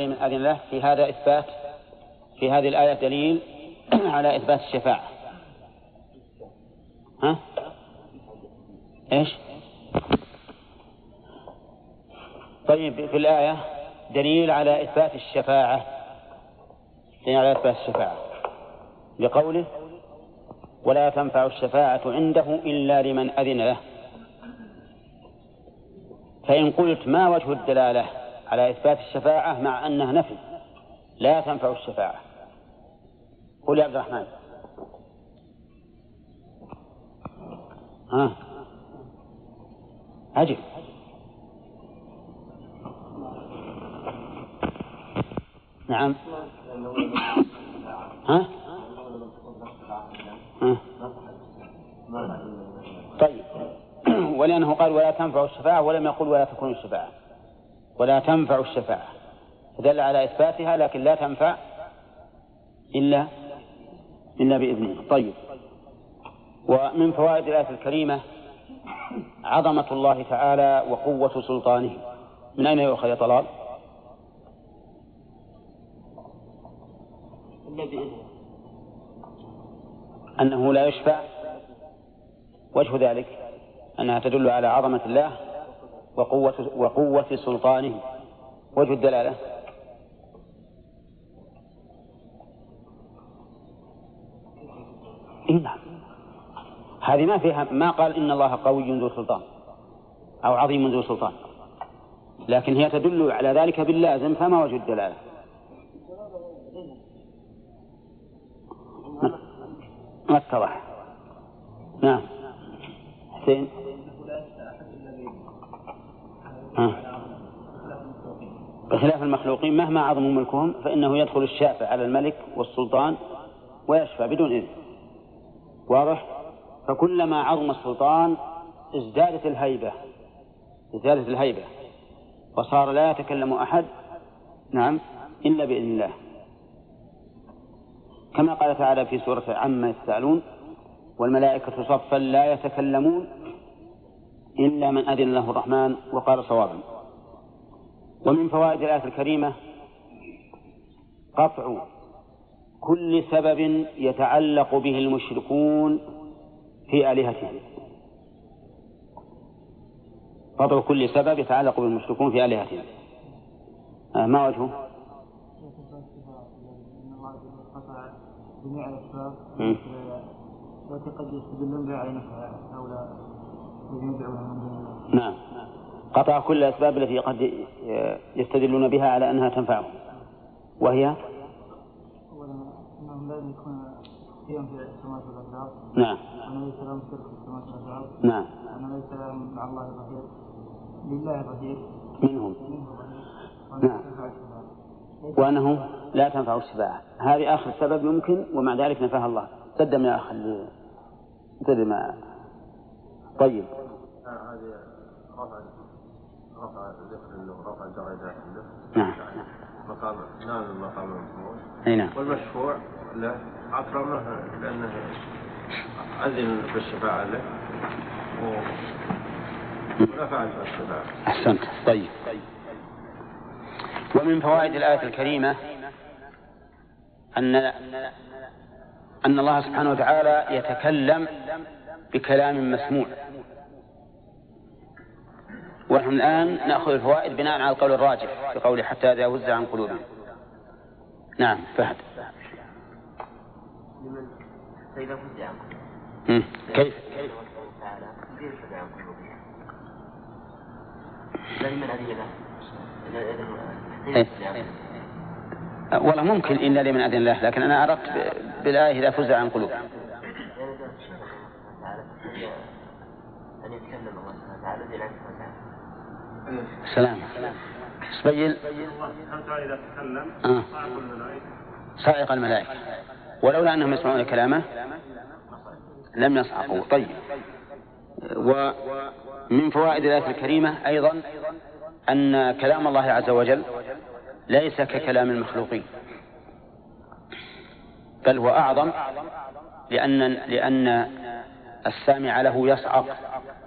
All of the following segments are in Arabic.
من أذن الله في هذا إثبات في هذه الآية دليل على إثبات الشفاعة. ها؟ إيش؟ طيب في الآية دليل على إثبات الشفاعة. دليل على إثبات الشفاعة. لقوله ولا تنفع الشفاعة عنده إلا لمن أذن له. فإن قلت ما وجه الدلالة؟ على إثبات الشفاعة مع أنها نفي. لا تنفع الشفاعة. قل يا عبد الرحمن. ها. عجب نعم. ها؟ ها؟ طيب. ولأنه قال ولا تنفع الشفاعة ولم يقل ولا تكون الشفاعة. ولا تنفع الشفاعة. فدل على إثباتها لكن لا تنفع إلا إلا بإذنه. طيب. ومن فوائد الآية الكريمة عظمة الله تعالى وقوة سلطانه. من أين يؤخذ يا طلال؟ إلا بإذنه. أنه لا يشفع. وجه ذلك أنها تدل على عظمة الله وقوة وقوة سلطانه. وجه الدلالة. إيه نعم. هذه ما فيها ما قال إن الله قوي ذو سلطان أو عظيم ذو سلطان. لكن هي تدل على ذلك باللازم فما وجه الدلالة؟ ما اتضح. نعم. حسين. بخلاف المخلوقين مهما عظموا ملكهم فإنه يدخل الشافع على الملك والسلطان ويشفع بدون إذن. واضح؟ فكلما عظم السلطان ازدادت الهيبة ازدادت الهيبة. وصار لا يتكلم أحد نعم إلا بإذن الله. كما قال تعالى في سورة عما يتساءلون والملائكة صفا لا يتكلمون إلا من أذن له الرحمن وقال صوابا. ومن فوائد الآية الكريمة قطع كل سبب يتعلق به المشركون في آلهتهم. قطع كل سبب يتعلق بالمشركون في آلهتهم. آه ما وجهه؟ جميع الأسباب. التي قد يستدلون بها على نفع هؤلاء نعم. قطع كل الأسباب التي قد يستدلون بها على أنها تنفعهم. وهي؟ أولا أنهم لا يملكون شيئا في السماوات والأرض. نعم. وأن ليس لهم شرك في السماوات والأرض. نعم. وأن ليس لهم مع الله ظهير. لله ظهير. منهم. نعم. وأنه لا تنفع الشفاعة هذه آخر سبب يمكن ومع ذلك نفاها الله قدم يا أخ قدم طيب هذه رفع رفع ذكر رفع درجات له. نعم مقام نازل مقام المفروض. أي نعم. والمشفوع له أكرمه لأنه أذن بالشفاعة له. ونفع الشفاعة. أحسنت. طيب. ومن فوائد الآية الكريمة أن أن الله سبحانه وتعالى يتكلم بكلام مسموع. ونحن الآن نأخذ الفوائد بناء على القول الراجح بقوله حتى إذا وزع عن قلوبهم. نعم فهد. عن كيف؟ له والله ممكن إلا لمن أذن الله لكن أنا أردت بالآية إذا فزع عن قلوب. سلام. سبيل. آه. صائق الملائكة. ولولا أنهم يسمعون كلامه لم يصعقوا. طيب. ومن فوائد الآية الكريمة أيضا أن كلام الله عز وجل ليس ككلام المخلوقين. بل هو أعظم لأن لأن السامع له يصعق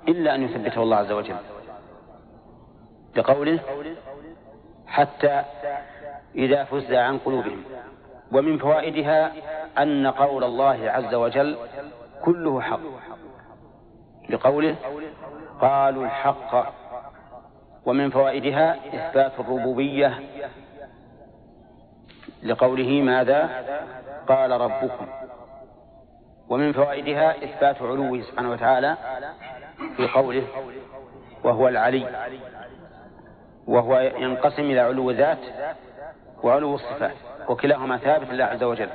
إلا أن يثبته الله عز وجل. بقوله حتى إذا فزع عن قلوبهم. ومن فوائدها أن قول الله عز وجل كله حق. لقوله قالوا الحق. ومن فوائدها إثبات الربوبية. لقوله ماذا؟ قال ربكم. ومن فوائدها إثبات علوه سبحانه وتعالى في قوله وهو العلي. وهو ينقسم إلى علو الذات وعلو الصفات وكلاهما ثابت لله عز وجل.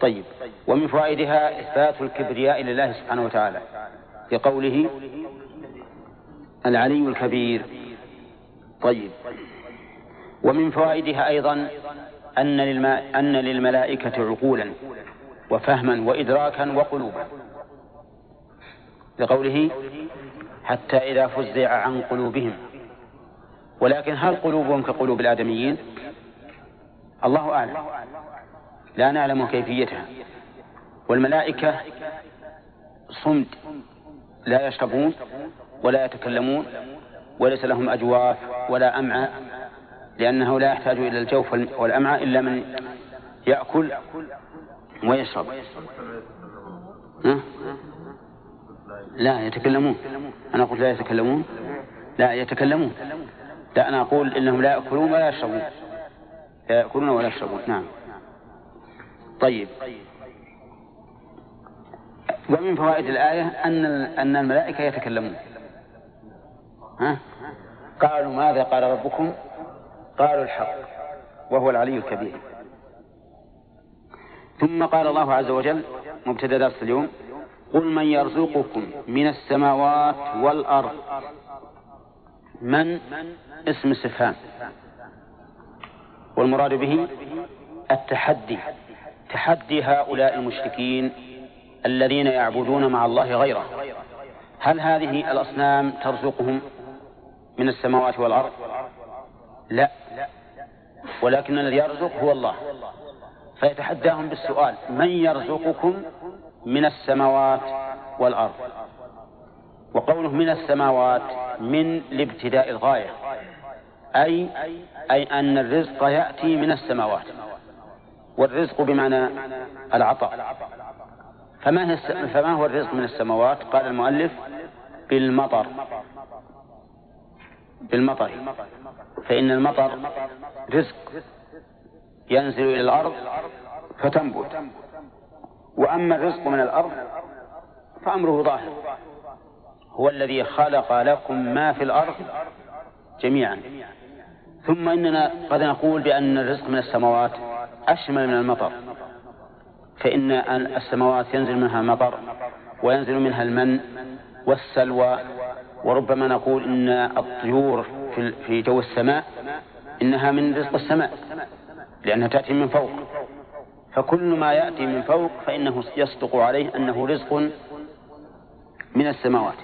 طيب ومن فوائدها إثبات الكبرياء لله سبحانه وتعالى في قوله العلي الكبير. طيب ومن فوائدها أيضا أن, أن للملائكة عقولا وفهما وإدراكا وقلوبا. لقوله حتى إذا فزع عن قلوبهم ولكن هل قلوبهم كقلوب الآدميين؟ الله أعلم. لا نعلم كيفيتها. والملائكة صمد لا يشربون ولا يتكلمون وليس لهم أجواف ولا أمعاء لأنه لا يحتاج إلى الجوف والأمعاء إلا من يأكل ويشرب. ها؟ لا يتكلمون. أنا قلت لا يتكلمون؟ لا يتكلمون. لا أنا أقول إنهم لا يأكلون ولا يشربون. لا يأكلون ولا يشربون. نعم. طيب. ومن فوائد الآية أن أن الملائكة يتكلمون. ها؟ قالوا ماذا قال ربكم؟ قالوا الحق وهو العلي الكبير. ثم قال الله عز وجل مبتدأ درس اليوم قل من يرزقكم من السماوات والأرض من اسم استفهام والمراد به التحدي. تحدي هؤلاء المشركين الذين يعبدون مع الله غيره. هل هذه الأصنام ترزقهم من السماوات والأرض؟ لا. ولكن الذي يرزق هو الله. فيتحداهم بالسؤال من يرزقكم من السماوات والأرض؟ وقوله من السماوات من لابتداء الغاية. أي أي أن الرزق يأتي من السماوات. والرزق بمعنى العطاء. فما, فما هو الرزق من السماوات؟ قال المؤلف بالمطر. بالمطر. فإن المطر رزق ينزل إلى الأرض فتنبت. وأما الرزق من الأرض فأمره ظاهر. هو الذي خلق لكم ما في الأرض جميعا. ثم إننا قد نقول بأن الرزق من السماوات أشمل من المطر. فإن السماوات ينزل منها المطر وينزل منها المن والسلوى وربما نقول إن الطيور في جو السماء إنها من رزق السماء لأنها تأتي من فوق. فكل ما يأتي من فوق فإنه يصدق عليه أنه رزق من السماوات.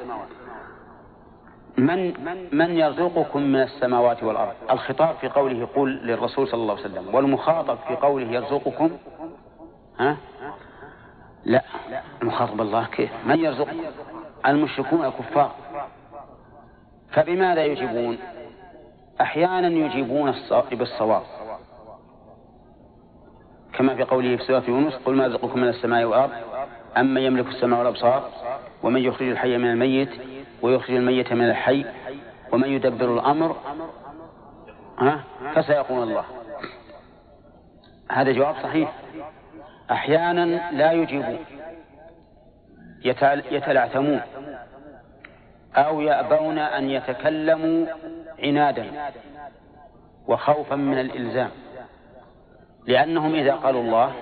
من من يرزقكم من السماوات والأرض؟ الخطاب في قوله قل للرسول صلى الله عليه وسلم والمخاطب في قوله يرزقكم؟ ها؟ لا. المخاطب الله كيف؟ من يرزقكم المشركون الكفار. فبماذا يجيبون؟ أحيانا يجيبون بالصواب كما في قوله في سورة يونس قل ما رزقكم من السماء والأرض؟ أما يملك السماء والأبصار ومن يخرج الحي من الميت ويخرج الميت من الحي ومن يدبر الأمر ها؟ فسيقول الله. هذا جواب صحيح. أحيانا لا يجيبون يتلعثمون أو يأبون أن يتكلموا عنادا وخوفا من الإلزام لأنهم إذا قالوا الله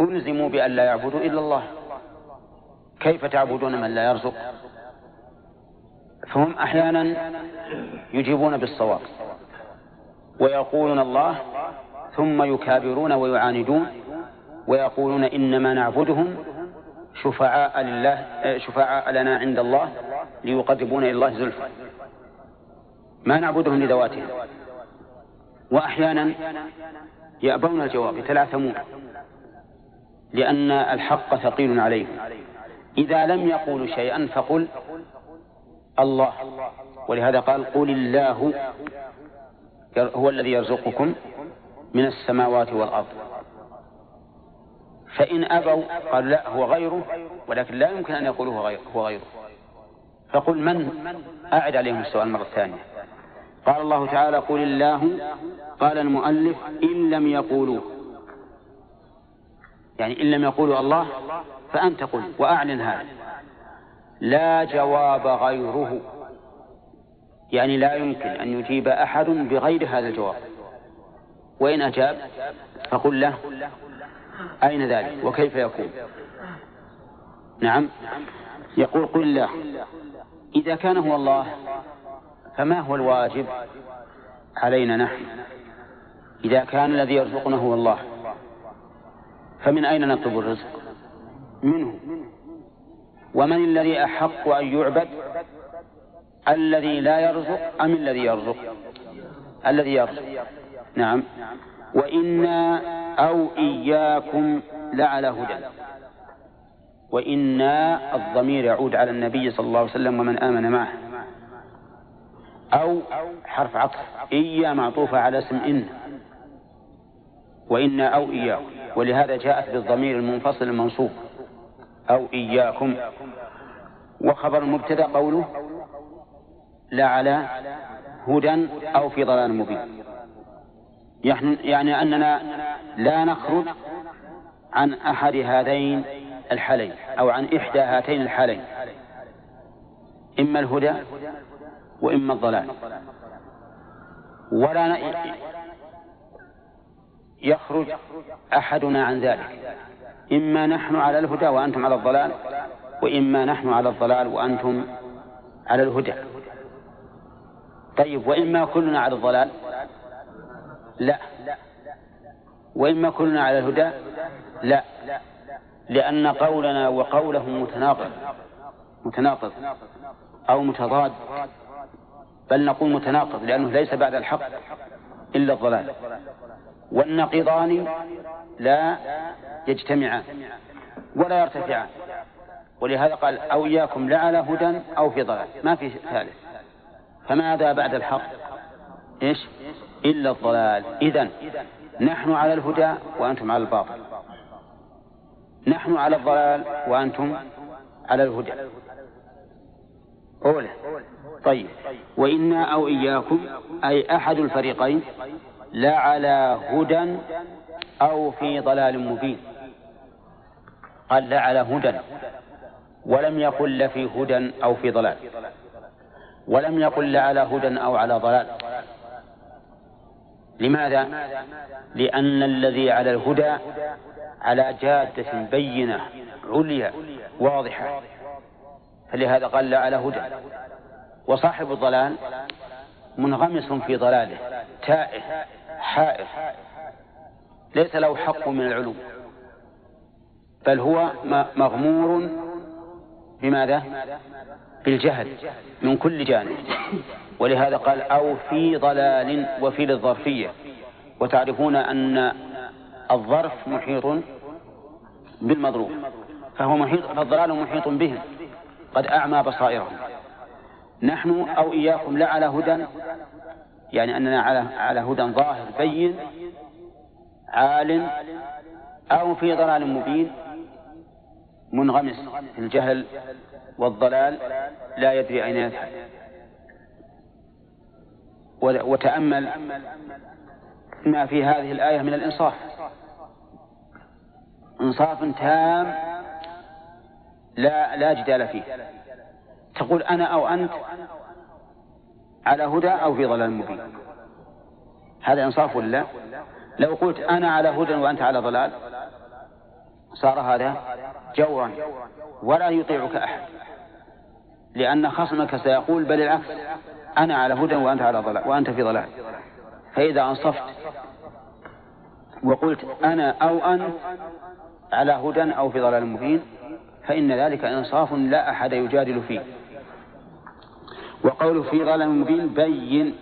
ألزموا بأن لا يعبدوا إلا الله. كيف تعبدون من لا يرزق؟ فهم أحيانا يجيبون بالصواب ويقولون الله ثم يكابرون ويعاندون ويقولون إنما نعبدهم شفعاء لله شفعاء لنا عند الله ليقربون إلى الله زلفى. ما نعبدهم لذواتهم. وأحيانا يأبون الجواب يتلعثمون لأن الحق ثقيل عليهم إذا لم يقولوا شيئا فقل الله. ولهذا قال قل الله هو الذي يرزقكم من السماوات والأرض. فإن أبوا قال لا هو غيره ولكن لا يمكن أن يقولوا هو غيره. فقل من؟ أعد عليهم السؤال مرة ثانية. قال الله تعالى قل الله قال المؤلف إن لم يقولوا. يعني إن لم يقولوا الله فأنت قل وأعلن هذا. لا جواب غيره. يعني لا يمكن أن يجيب أحد بغير هذا الجواب. وإن أجاب فقل له أين ذلك وكيف يكون؟ نعم. يقول قل الله. إذا كان هو الله فما هو الواجب علينا نحن؟ إذا كان الذي يرزقنا هو الله فمن أين نطلب الرزق؟ منه. ومن الذي أحق أن يعبد؟ الذي لا يرزق أم الذي يرزق؟ الذي يرزق. نعم. وإنا أو إياكم لعلى هدى. وإنا الضمير يعود على النبي صلى الله عليه وسلم ومن آمن معه. أو حرف عطف. إيا معطوفة على اسم إن. وإنا أو إياكم. ولهذا جاءت بالضمير المنفصل المنصوب. أو إياكم. وخبر المبتدأ قوله لا على هدى أو في ضلال مبين. يعني أننا لا نخرج عن أحد هذين الحالين أو عن إحدى هاتين الحالين. إما الهدى وإما الضلال. ولا يخرج أحدنا عن ذلك. إما نحن على الهدى وأنتم على الضلال وإما نحن على الضلال وأنتم على الهدى. طيب وإما كلنا على الضلال؟ لا. وإما كلنا على الهدى؟ لا. لأن قولنا وقوله متناقض متناقض أو متضاد. بل نقول متناقض لأنه ليس بعد الحق إلا الضلال. والنقيضان لا يجتمعان ولا يرتفعان. ولهذا قال أو إياكم لعلى هدى أو في ضلال. ما في ثالث. فماذا بعد الحق؟ إيش؟ إلا الضلال. إذن نحن على الهدى وأنتم على الباطل. نحن على الضلال وأنتم على الهدى. أولى طيب. وإنا أو إياكم أي أحد الفريقين لا على هدى أو في ضلال مبين. قال لا على هدى ولم يقل لفي هدى أو في ضلال. ولم يقل لا على هدى أو على ضلال. لماذا؟ لأن الذي على الهدى على جادة بينة عليا واضحة. فلهذا قال لا على هدى. وصاحب الضلال منغمس في ضلاله تائه حائر ليس له حق من العلوم. بل هو مغمور بماذا؟ بالجهل من كل جانب. ولهذا قال أو في ضلال وفي للظرفية. وتعرفون أن الظرف محيط بالمضروب فهو محيط فالضلال محيط بهم. قد أعمى بصائرهم. نحن أو إياكم لا على هدى يعني أننا على على هدى ظاهر بين عال أو في ضلال مبين منغمس في الجهل والضلال لا يدري أين يذهب. وتأمل ما في هذه الآية من الإنصاف. إنصاف تام لا لا جدال فيه. تقول أنا أو أنت على هدى أو في ضلال مبين. هذا إنصاف ولا لو قلت أنا على هدى وأنت على ضلال صار هذا جورا ولا يطيعك أحد. لأن خصمك سيقول بل العكس أنا على هدى وأنت على ضلال وأنت في ضلال. فإذا أنصفت وقلت أنا أو أنت على هدى أو في ضلال مبين فإن ذلك إنصاف لا أحد يجادل فيه. وقوله في ضلال مبين بين.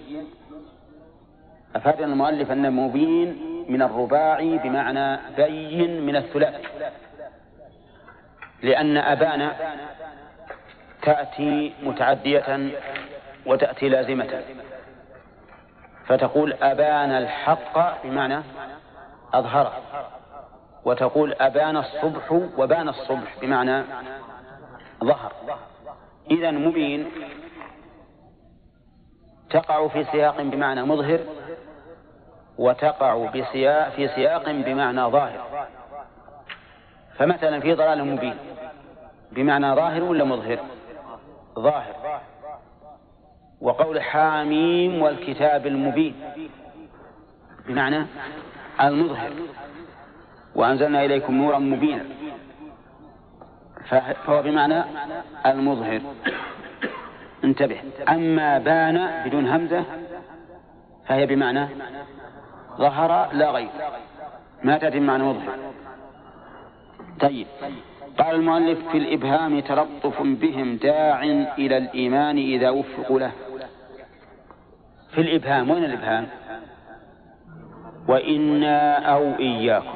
أفاد المؤلف أن مبين من الرباعي بمعنى بين من الثلاثي لأن أبانا تأتي متعدية وتأتي لازمة. فتقول أبان الحق بمعنى أظهره وتقول أبان الصبح وبان الصبح بمعنى ظهر. إذا مبين تقع في سياق بمعنى مظهر وتقع بسياق في سياق بمعنى ظاهر. فمثلا في ضلال مبين بمعنى ظاهر ولا مظهر؟ ظاهر. وقول حاميم والكتاب المبين بمعنى المظهر. وأنزلنا إليكم نورا مبينا فهو بمعنى المظهر. انتبه. أما بان بدون همزة فهي بمعنى ظهر لا غير ما تأتي بمعنى مظهر طيب. قال المؤلف في الإبهام تلطف بهم داع إلى الإيمان إذا وفقوا له. في الإبهام وين الإبهام؟ وإنا أو إياكم.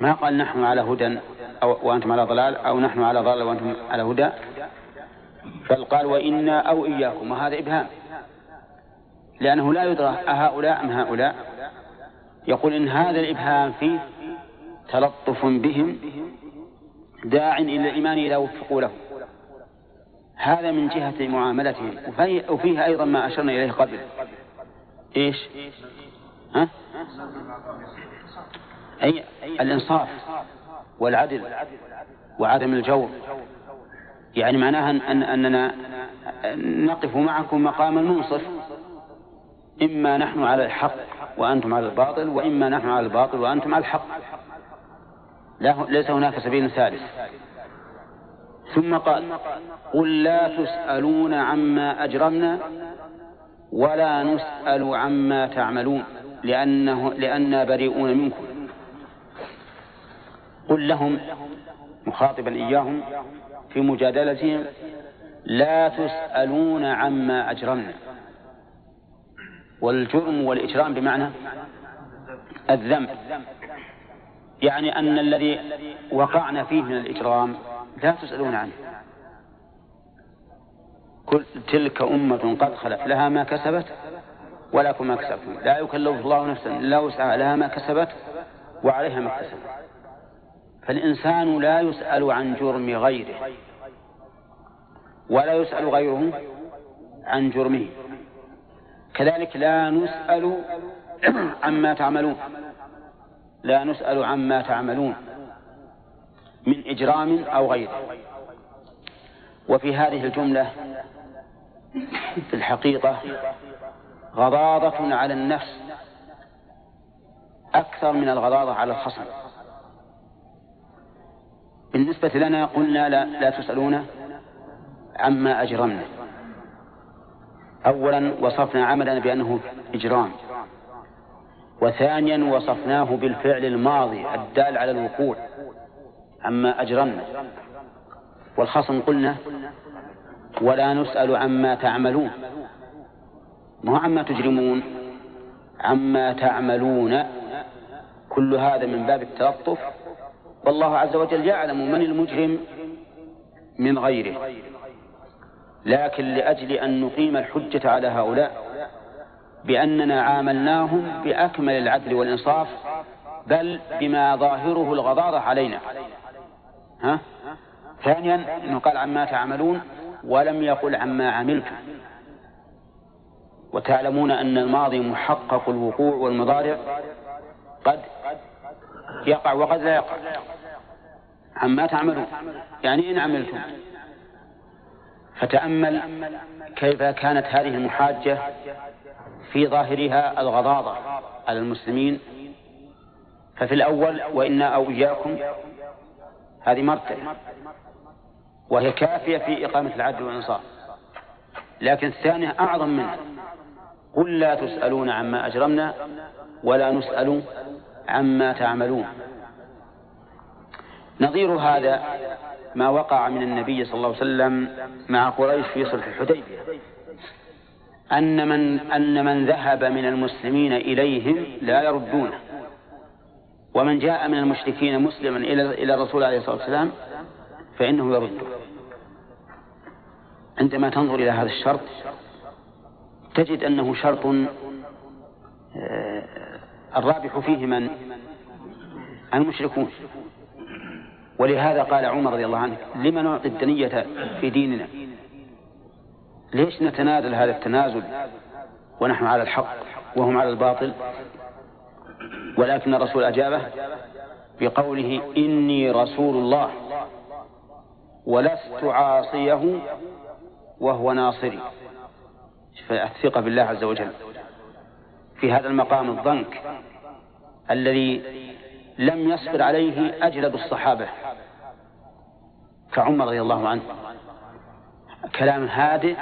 ما قال نحن على هدى أو وأنتم على ضلال أو نحن على ضلال وأنتم على هدى؟ بل قال وإنا أو إياكم وهذا إبهام. لأنه لا يدرى أهؤلاء أم هؤلاء. يقول إن هذا الإبهام فيه تلطف بهم داع إلى الإيمان إذا وفقوا له. هذا من جهة معاملتهم. وفيه أيضا ما أشرنا إليه قبل. إيش؟ ها؟ أي الإنصاف والعدل وعدم الجور. يعني معناها أن أننا نقف معكم مقام المنصف. إما نحن على الحق وأنتم على الباطل وإما نحن على الباطل وأنتم على الحق. ليس هناك سبيل ثالث. ثم قال قل لا تسألون عما أجرمنا ولا نسأل عما تعملون لأنه لأننا بريئون منكم. قل لهم مخاطبا إياهم في مجادلتهم لا تسألون عما أجرمنا. والجرم والإجرام بمعنى الذنب. يعني أن الذي وقعنا فيه من الإجرام لا تسألون عنه. كل تلك أمة قد خلت لها ما كسبت ولكم ما كسبتم. لا يكلف الله نفسا إلا وسعها لها ما كسبت وعليها ما اكتسبت. فالإنسان لا يسأل عن جرم غيره ولا يسأل غيره عن جرمه. كذلك لا نسأل عما تعملون لا نسأل عما تعملون من إجرام أو غيره. وفي هذه الجملة في الحقيقة غضاضة على النفس أكثر من الغضاضة على الخصم. بالنسبة لنا قلنا لا, لا تسألون عما أجرمنا. أولا وصفنا عملنا بأنه إجرام. وثانيا وصفناه بالفعل الماضي الدال على الوقوع عما أجرمنا. والخصم قلنا ولا نسأل عما تعملون. ما عما تجرمون؟ عما تعملون. كل هذا من باب التلطف والله عز وجل يعلم من المجرم من غيره. لكن لأجل أن نقيم الحجة على هؤلاء بأننا عاملناهم بأكمل العدل والإنصاف بل بما ظاهره الغضاضة علينا. ها؟ ثانيا أنه قال عما تعملون ولم يقل عما عملتم. وتعلمون أن الماضي محقق الوقوع والمضارع. قد يقع وقد لا يقع. عما تعملون؟ يعني إن عملتم. فتأمل كيف كانت هذه المحاجة في ظاهرها الغضاضة على المسلمين. ففي الأول وإنا أو إياكم هذه مرتبة. وهي كافية في إقامة العدل والإنصاف. لكن الثانية أعظم منها. قل لا تسألون عما أجرمنا ولا نسأل عما تعملون. نظير هذا ما وقع من النبي صلى الله عليه وسلم مع قريش في صلح الحديبية. أن من أن من ذهب من المسلمين إليهم لا يردونه ومن جاء من المشركين مسلما إلى إلى الرسول عليه الصلاة والسلام فإنه يرده عندما تنظر إلى هذا الشرط تجد أنه شرط آه، الرابح فيه من؟ المشركون. ولهذا قال عمر رضي الله عنه لما نعطي الدنية في ديننا؟ ليش نتنازل هذا التنازل؟ ونحن على الحق وهم على الباطل. ولكن الرسول أجابه بقوله إني رسول الله ولست عاصيه وهو ناصري. الثقة بالله عز وجل. في هذا المقام الضنك الذي لم يصبر عليه أجلد الصحابة كعمر رضي الله عنه. كلام هادئ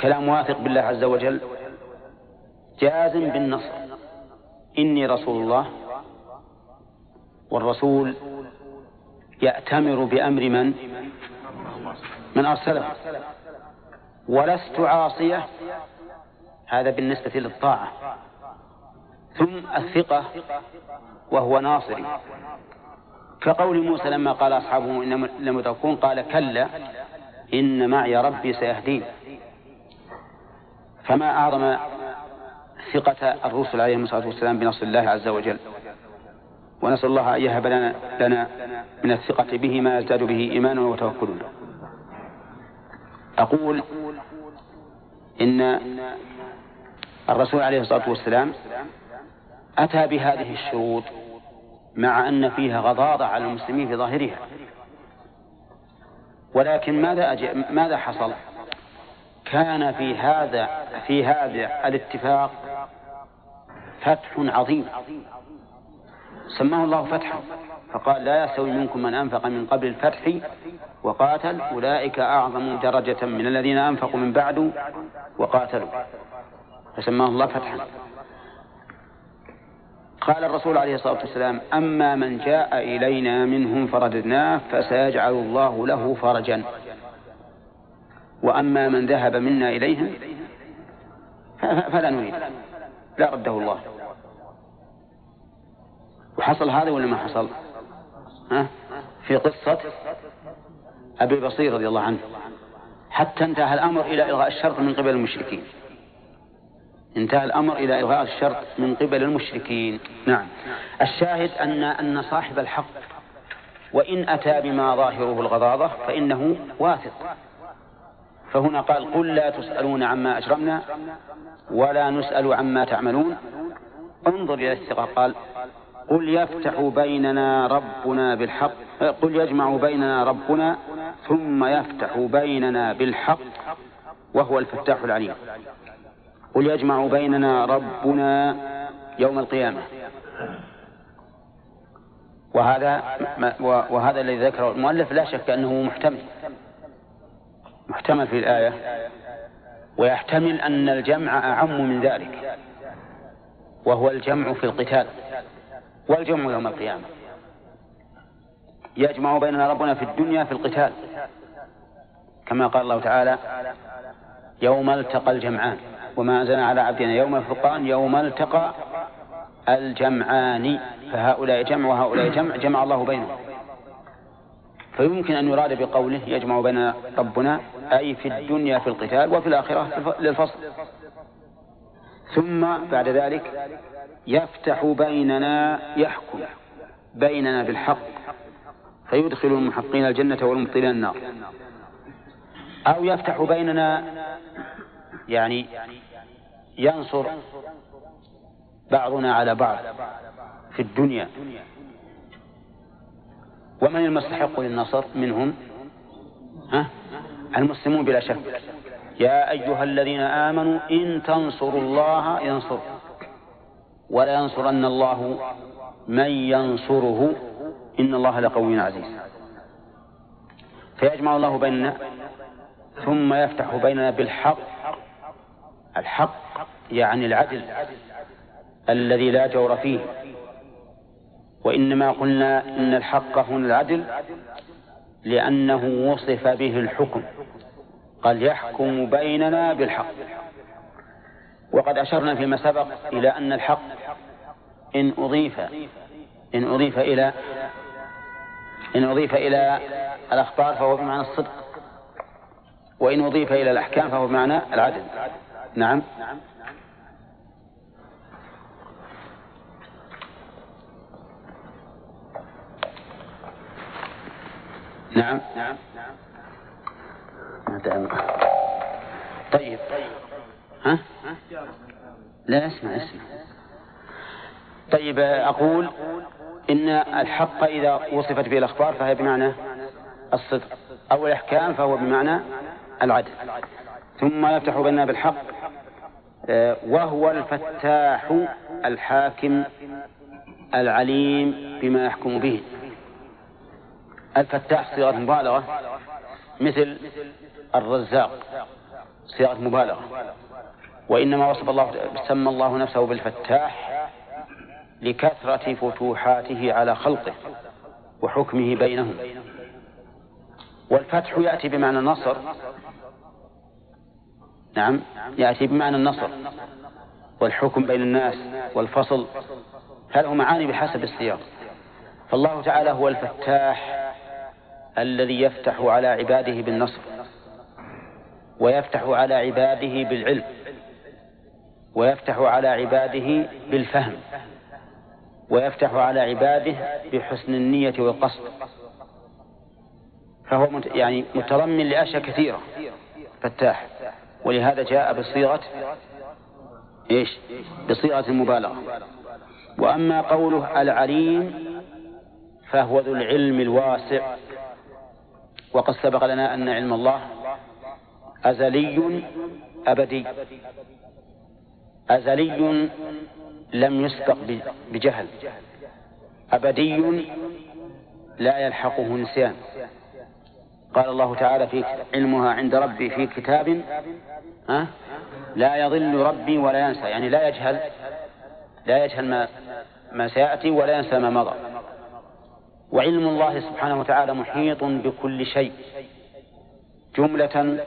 كلام واثق بالله عز وجل جازم بالنصر. إني رسول الله والرسول يأتمر بأمر من؟ من أرسله. ولست عاصية. هذا بالنسبة للطاعة. ثم الثقة وهو ناصري. كقول موسى لما قال أصحابه إن لمدركون قال كلا إن معي ربي سيهدين. فما أعظم ثقة الرسل عليهم الصلاة والسلام بنصر الله عز وجل. ونسأل الله أن يهب لنا, لنا من الثقة به ما يزداد به إيمانا وتوكلا. أقول إن الرسول عليه الصلاة والسلام أتى بهذه الشروط مع أن فيها غضاضة على المسلمين في ظاهرها. ولكن ماذا ماذا حصل؟ كان في هذا في هذا الاتفاق فتح عظيم. سماه الله فتحا. فقال لا يستوي منكم من أنفق من قبل الفتح وقاتل. أولئك أعظم درجة من الذين أنفقوا من بعد وقاتلوا. فسماه الله فتحا. قال الرسول عليه الصلاة والسلام أما من جاء إلينا منهم فرددناه فسيجعل الله له فرجا. وأما من ذهب منا إليهم فلا نريد. لا رده الله. وحصل هذا ولا ما حصل؟ ها؟ في قصة أبي بصير رضي الله عنه. حتى انتهى الأمر إلى إلغاء الشرط من قبل المشركين. انتهى الأمر إلى إلغاء الشرط من قبل المشركين. نعم. الشاهد أن أن صاحب الحق وإن أتى بما ظاهره الغضاضة فإنه واثق. فهنا قال قل لا تسألون عما أجرمنا ولا نسأل عما تعملون. انظر إلى الثقة. قال قل يفتح بيننا ربنا بالحق. قل يجمع بيننا ربنا ثم يفتح بيننا بالحق وهو الفتاح العليم. قل يجمع بيننا ربنا يوم القيامة. وهذا وهذا الذي ذكره المؤلف لا شك أنه محتمل. محتمل في الآية. ويحتمل أن الجمع أعم من ذلك. وهو الجمع في القتال. والجمع يوم القيامة. يجمع بيننا ربنا في الدنيا في القتال. كما قال الله تعالى يوم التقى الجمعان. وما أنزلنا على عبدنا يوم الفرقان يوم التقى الجمعان. فهؤلاء جمع وهؤلاء جمع جمع الله بينهم. فيمكن أن يراد بقوله يجمع بين ربنا أي في الدنيا في القتال وفي الآخرة للفصل. ثم بعد ذلك يفتح بيننا يحكم بيننا بالحق. فيدخل المحقين الجنة والمبطلين النار. أو يفتح بيننا يعني ينصر بعضنا على بعض في الدنيا. ومن المستحق للنصر منهم؟ ها؟ المسلمون بلا شك. يا أيها الذين آمنوا إن تنصروا الله ينصر. ولا ينصرن الله من ينصره. إن الله لقوي عزيز. فيجمع الله بيننا ثم يفتح بيننا بالحق الحق يعني العدل الذي لا جور فيه. وإنما قلنا إن الحق هنا العدل لأنه وصف به الحكم قال يحكم بيننا بالحق. وقد أشرنا فيما سبق إلى أن الحق إن أضيف إن أضيف إلى إن أضيف إلى الأخبار فهو بمعنى الصدق وإن أضيف إلى الأحكام فهو بمعنى العدل. نعم. نعم. نعم نعم طيب. ها؟ لا اسمع اسمع. طيب أقول إن الحق إذا وصفت به الأخبار فهي بمعنى الصدق أو الإحكام فهو بمعنى العدل. ثم يفتح بنا بالحق وهو الفتاح الحاكم العليم بما يحكم به. الفتاح صيغة مبالغة مثل الرزاق صيغة مبالغة. وإنما وصف الله سمى الله نفسه بالفتاح لكثرة فتوحاته على خلقه وحكمه بينهم. والفتح يأتي بمعنى النصر نعم يأتي بمعنى النصر والحكم بين الناس والفصل. هذه معاني بحسب السياق؟ فالله تعالى هو الفتاح الذي يفتح على عباده بالنصر ويفتح على عباده بالعلم ويفتح على عباده بالفهم ويفتح على عباده بحسن النية والقصد. فهو يعني متضمن لأشياء كثيرة فتاح. ولهذا جاء بصيغة إيش؟ بصيغة المبالغة وأما قوله العليم فهو ذو العلم الواسع. وقد سبق لنا أن علم الله أزلي أبدي. أزلي لم يسبق بجهل. أبدي لا يلحقه نسيان قال الله تعالى في علمها عند ربي في كتاب ها؟ لا يضل ربي ولا ينسى يعني لا يجهل لا يجهل ما ما سيأتي ولا ينسى ما مضى. وعلم الله سبحانه وتعالى محيط بكل شيء جملة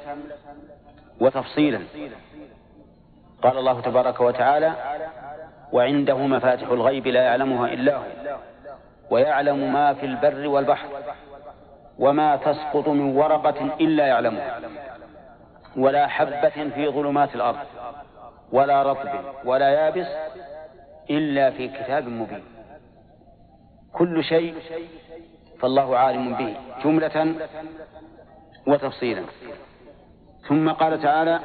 وتفصيلا. قال الله تبارك وتعالى وعنده مفاتح الغيب لا يعلمها إلا هو ويعلم ما في البر والبحر. وما تسقط من ورقة إلا يعلمها ولا حبة في ظلمات الأرض ولا رطب ولا يابس إلا في كتاب مبين. كل شيء فالله عالم به جملة وتفصيلا. ثم قال تعالى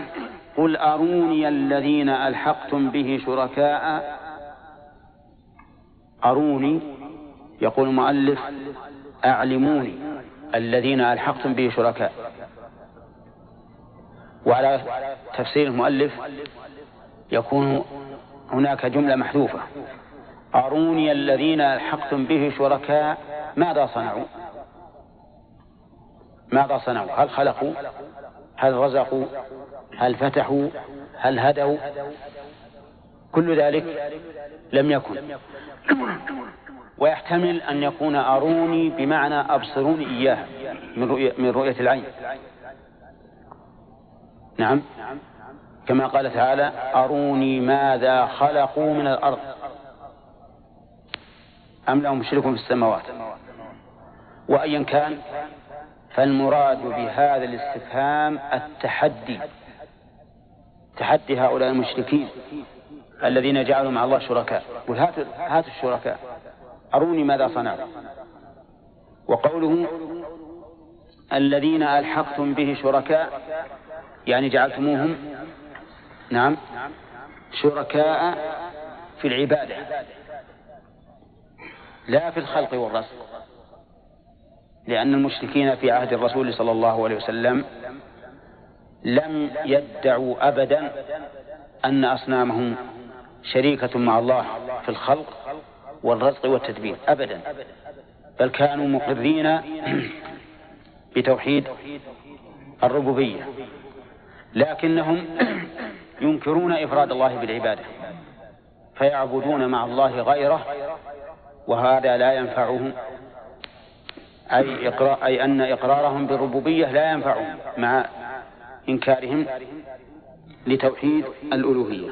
قل أروني الذين ألحقتم به شركاء. أروني يقول المؤلف. أعلموني الذين ألحقتم به شركاء. وعلى تفسير المؤلف يكون هناك جملة محذوفة. أروني الذين ألحقتم به شركاء ماذا صنعوا؟ ماذا صنعوا؟ هل خلقوا؟ هل رزقوا؟ هل فتحوا؟ هل هدوا؟ كل ذلك لم يكن. ويحتمل أن يكون أروني بمعنى أبصروني إياه من رؤية, من رؤية العين. نعم. كما قال تعالى أروني ماذا خلقوا من الأرض. أم لهم شرك في السماوات؟ وأيا كان فالمراد بهذا الاستفهام التحدي. تحدي هؤلاء المشركين الذين جعلوا مع الله شركاء. قل هات هات الشركاء. أروني ماذا صنعوا وقوله الذين ألحقتم به شركاء يعني جعلتموهم نعم شركاء في العبادة لا في الخلق والرزق. لأن المشركين في عهد الرسول صلى الله عليه وسلم لم يدعوا أبدا أن أصنامهم شريكة مع الله في الخلق والرزق والتدبير. أبدا. بل كانوا مقرين بتوحيد الربوبية. لكنهم ينكرون إفراد الله بالعبادة. فيعبدون مع الله غيره وهذا لا ينفعهم. أي, إقرار أي أن إقرارهم بالربوبية لا ينفعهم مع إنكارهم لتوحيد الألوهية.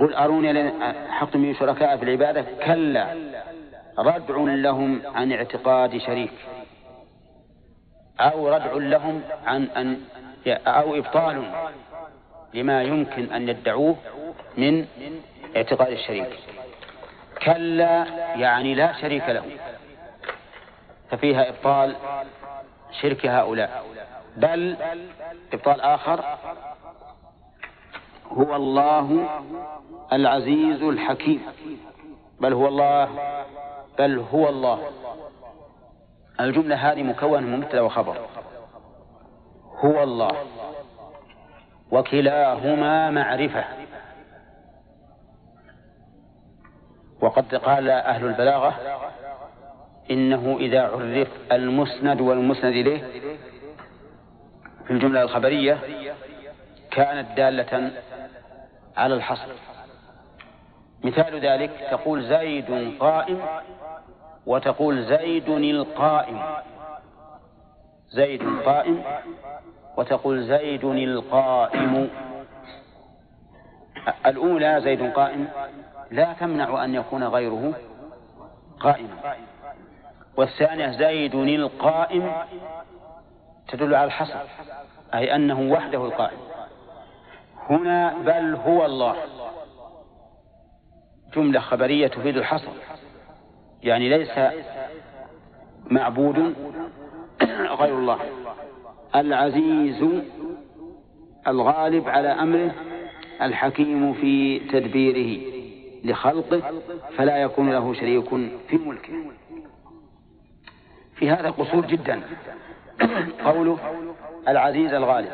قل أروني حقتم من شركاء في العبادة. كلا. ردع لهم عن اعتقاد شريك. أو ردع لهم عن أن أو إبطال لما يمكن أن يدعوه من اعتقاد الشريك. كلا يعني لا شريك له. ففيها إبطال شرك هؤلاء. بل إبطال آخر هو الله العزيز الحكيم. بل هو الله بل هو الله. الجملة هذه مكونة من مبتدأ وخبر. هو الله. وكلاهما معرفة. وقد قال أهل البلاغة إنه إذا عرف المسند والمسند إليه في الجملة الخبرية كانت دالة على الحصر. مثال ذلك تقول زيد قائم وتقول زيد القائم. زيد قائم وتقول زيد القائم. الأولى زيد قائم لا تمنع أن يكون غيره قائما. والثانية زيد القائم تدل على الحصر أي أنه وحده القائم. هنا بل هو الله. جملة خبرية تفيد الحصر. يعني ليس معبود غير الله. العزيز الغالب على أمره الحكيم في تدبيره لخلقه فلا يكون له شريك في ملكه. في هذا قصور جدا. قوله العزيز الغالب.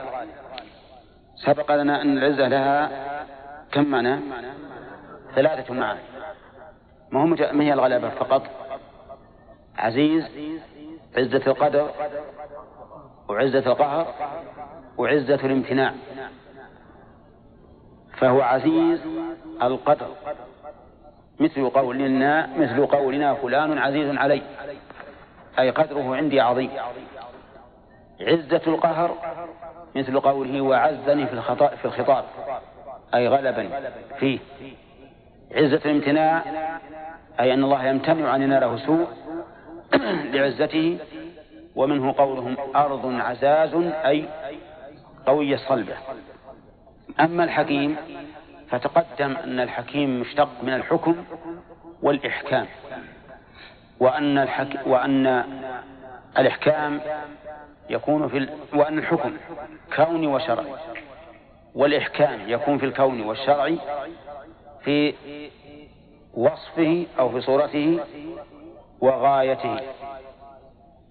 سبق لنا أن العزة لها كم معنى؟ ثلاثة معاني ما هو ما هي الغلبة فقط عزيز عزة القدر وعزة القهر وعزة الامتناع. فهو عزيز القدر. مثل قولنا مثل قولنا فلان عزيز علي. أي قدره عندي عظيم. عزة القهر مثل قوله وعزني في الخطأ في الخطاب. أي غلبني فيه. عزة الامتناع أي أن الله يمتنع أن يناله سوء لعزته ومنه قولهم أرض عزاز أي قوية صلبة أما الحكيم فتقدم أن الحكيم مشتق من الحكم والإحكام. وأن الحك وأن الإحكام يكون في ال... وأن الحكم كوني وشرعي. والإحكام يكون في الكون والشرعي في وصفه أو في صورته وغايته.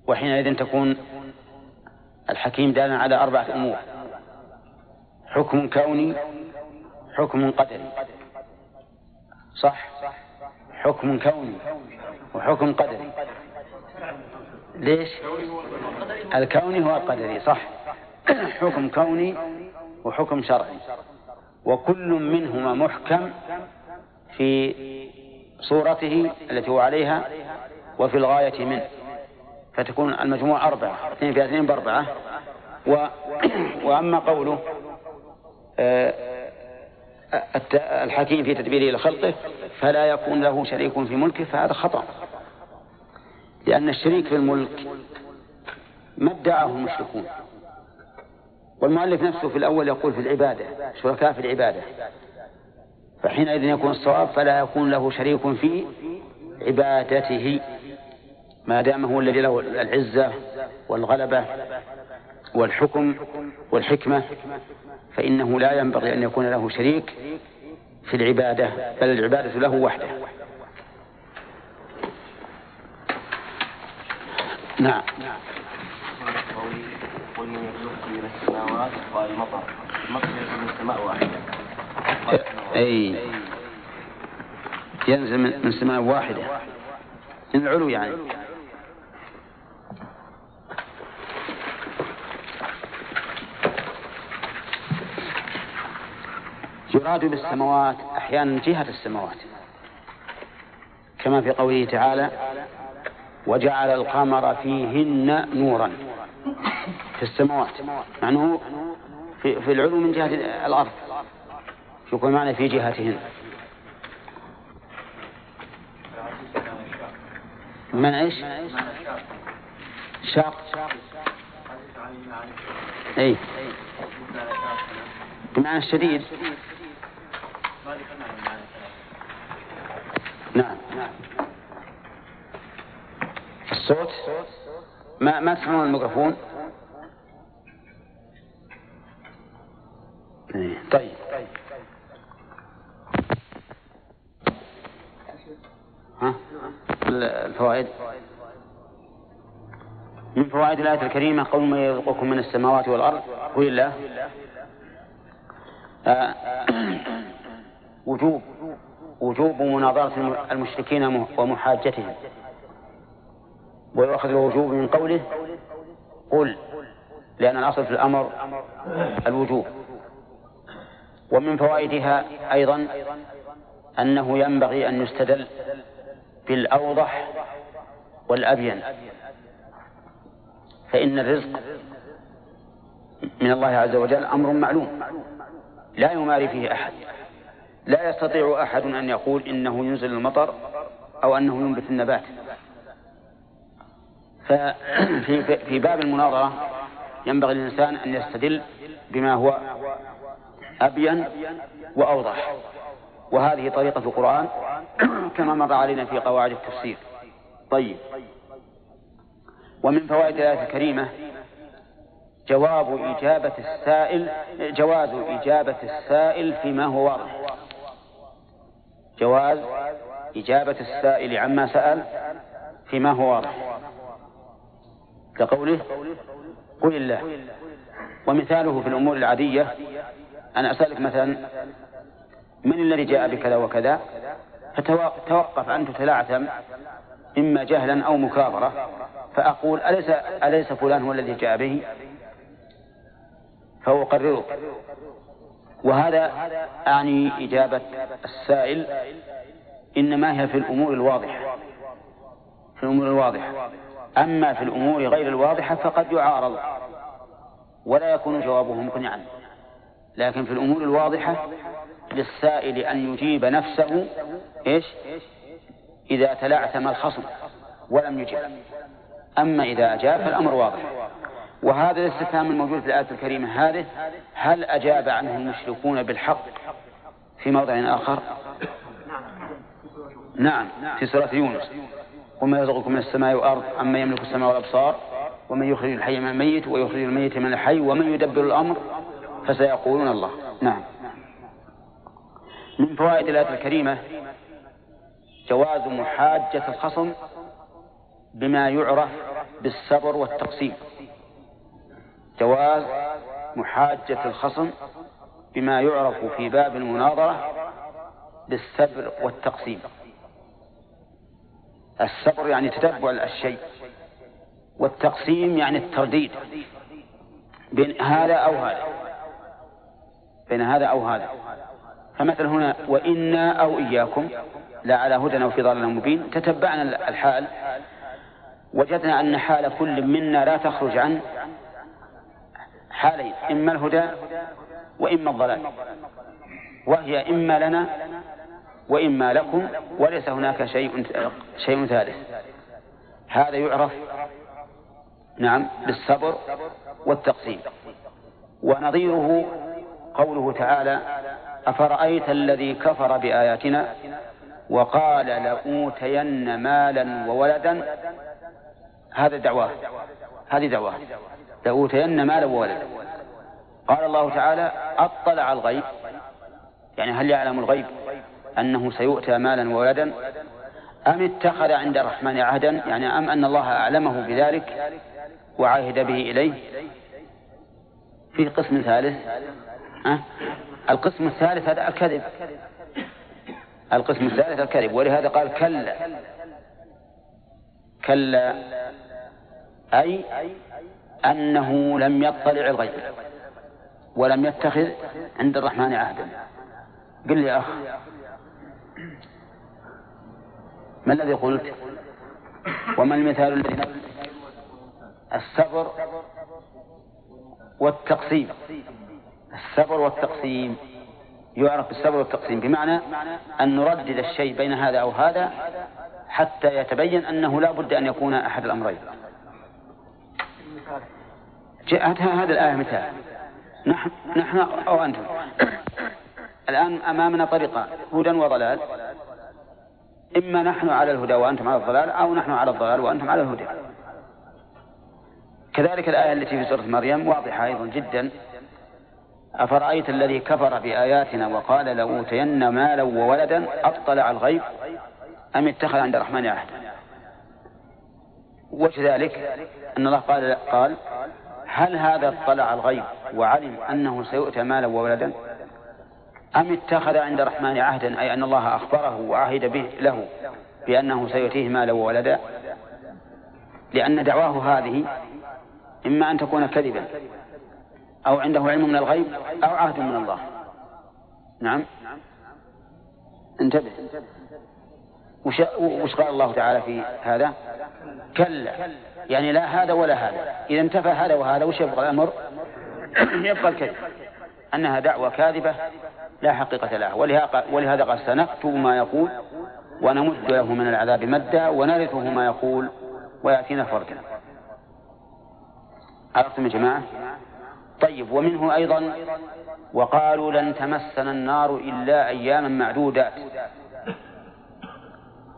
وحينئذ تكون الحكيم دالا على أربعة أمور. حكم كوني حكم قدري. صح؟ حكم كوني وحكم قدري. ليش؟ الكوني هو القدري صح. حكم كوني وحكم شرعي. وكل منهما محكم في صورته التي هو عليها وفي الغاية منه. فتكون المجموع أربعة اثنين في اثنين بأربعة. و... وأما قوله آه، الحكيم في تدبيره لخلقه فلا يكون له شريك في ملكه فهذا خطأ. لأن الشريك في الملك ما ادعاه المشركون والمؤلف نفسه في الأول يقول في العبادة شركاء في العبادة. فحينئذ يكون الصواب فلا يكون له شريك في عبادته. ما دام هو الذي له العزة والغلبة والحكم والحكمة فإنه لا ينبغي أن يكون له شريك في العبادة بل العبادة له وحده. نعم. قل من من السماوات قال المطر المطر من السماء واحدة أي ينزل من سماء واحدة. من العلو يعني. يراد بالسماوات أحيانا جهة السماوات. كما في قوله تعالى وجعل القمر فيهن نورا في السماوات. معنه في, في العلو من جهة الأرض. يكون معنى في جهتهن. من إيش؟ شاق. اي بمعنى الشديد. نعم. الصوت؟ ما ما تسمعون الميكروفون؟ إيه، طيب. ها؟ الفوائد؟ من فوائد الآية الكريمة قول ما يرزقكم من السماوات والأرض قل الله آه، وجوب وجوب مناظرة المشركين ومحاجتهم. ويؤخذ الوجوب من قوله قل لأن الأصل في الأمر الوجوب. ومن فوائدها أيضا أنه ينبغي أن يستدل بالأوضح والأبين. فإن الرزق من الله عز وجل أمر معلوم لا يماري فيه أحد. لا يستطيع أحد أن يقول إنه ينزل المطر أو أنه ينبت النبات. ففي في باب المناظرة ينبغي الإنسان أن يستدل بما هو أبين وأوضح. وهذه طريقة القرآن كما مر علينا في قواعد التفسير. طيب. ومن فوائد الآية الكريمة جواب إجابة السائل جواز إجابة السائل فيما هو واضح. جواز إجابة السائل عما سأل فيما هو واضح. كقوله قل الله ومثاله في الأمور العادية أنا أسألك مثلا من الذي جاء بكذا وكذا؟ فتوقف أن تتلعثم إما جهلا أو مكابرة فأقول أليس أليس فلان هو الذي جاء به؟ فأقررك وهذا أعني إجابة السائل إنما هي في الأمور الواضحة. في الأمور الواضحة. أما في الأمور غير الواضحة فقد يعارض ولا يكون جوابه مقنعا. لكن في الأمور الواضحة للسائل أن يجيب نفسه إيش؟ إذا تلعثم الخصم ولم يجب. أما إذا أجاب فالأمر واضح. وهذا الاستفهام الموجود في الآية الكريمة هذه هل أجاب عنه المشركون بالحق في موضع آخر؟ نعم في سورة يونس. وما يرزقكم من السماء والأرض عما يملك السماء والأبصار؟ ومن يخرج الحي من الميت ويخرج الميت من الحي ومن يدبر الأمر؟ فسيقولون الله. نعم. من فوائد الآية الكريمة جواز محاجة الخصم بما يعرف بالصبر والتقسيم جواز محاجة الخصم بما يعرف في باب المناظرة بالصبر والتقسيم الصبر يعني تتبع الشيء والتقسيم يعني الترديد بين هذا أو هذا بين هذا أو هذا. فمثلا هنا وإنا أو إياكم لا على هدى أو في ضلال مبين تتبعنا الحال وجدنا أن حال كل منا لا تخرج عن حالين إما الهدى وإما الضلال وهي إما لنا وإما لكم وليس هناك شيء شيء ثالث. هذا يعرف نعم بالصبر والتقسيم. ونظيره قوله تعالى أفرأيت الذي كفر بآياتنا وقال لأوتين مالا وولدا؟ هذا دعواه هذه دعواه لأوتين مالا وولدا. قال الله تعالى أطلع الغيب. يعني هل يعلم الغيب؟ أنه سيؤتى مالا وولدا أم اتخذ عند الرحمن عهدا؟ يعني أم أن الله أعلمه بذلك وعهد به إليه؟ في قسم ثالث. أه؟ القسم الثالث هذا الكذب. القسم الثالث الكذب. ولهذا قال كلا. كلا. أي أنه لم يطلع الغيب ولم يتخذ عند الرحمن عهدا. قل لي أخ ما الذي قلت؟ وما المثال الذي الصبر والتقسيم. الصبر والتقسيم. يعرف بالصبر والتقسيم. بمعنى أن نردد الشيء بين هذا أو هذا حتى يتبين أنه لا بد أن يكون أحد الأمرين. جاءت هذه الآية مثال. نحن نحن أو أنتم؟ الآن أمامنا طريقان هدى وضلال. إما نحن على الهدى وأنتم على الضلال أو نحن على الضلال وأنتم على الهدى. كذلك الآية التي في سورة مريم واضحة أيضا جدا. أفرأيت الذي كفر بآياتنا وقال لأوتين مالا وولدا أطلع الغيب؟ أم اتخذ عند الرحمن عهدا؟ وجه ذلك أن الله قال قال هل هذا اطلع الغيب وعلم أنه سيؤتى مالا وولدا؟ أم اتخذ عند الرحمن عهدا أي أن الله أخبره وعهد به له بأنه سيؤتيه مالا وولدا؟ لأن دعواه هذه إما أن تكون كذبا أو عنده علم من الغيب أو عهد من الله. نعم. انتبه. وش, وش قال الله تعالى في هذا؟ كلا. يعني لا هذا ولا هذا. إذا انتفى هذا وهذا وش يبقى الأمر؟ يبقى الكذب. أنها دعوة كاذبة لا حقيقة لها ولهذا قال سنكتب ما يقول ونمد له من العذاب مدا ونرثه ما يقول ويأتينا فردا عرفتم يا جماعة؟ طيب ومنه أيضا وقالوا لن تمسنا النار إلا أياما معدودات.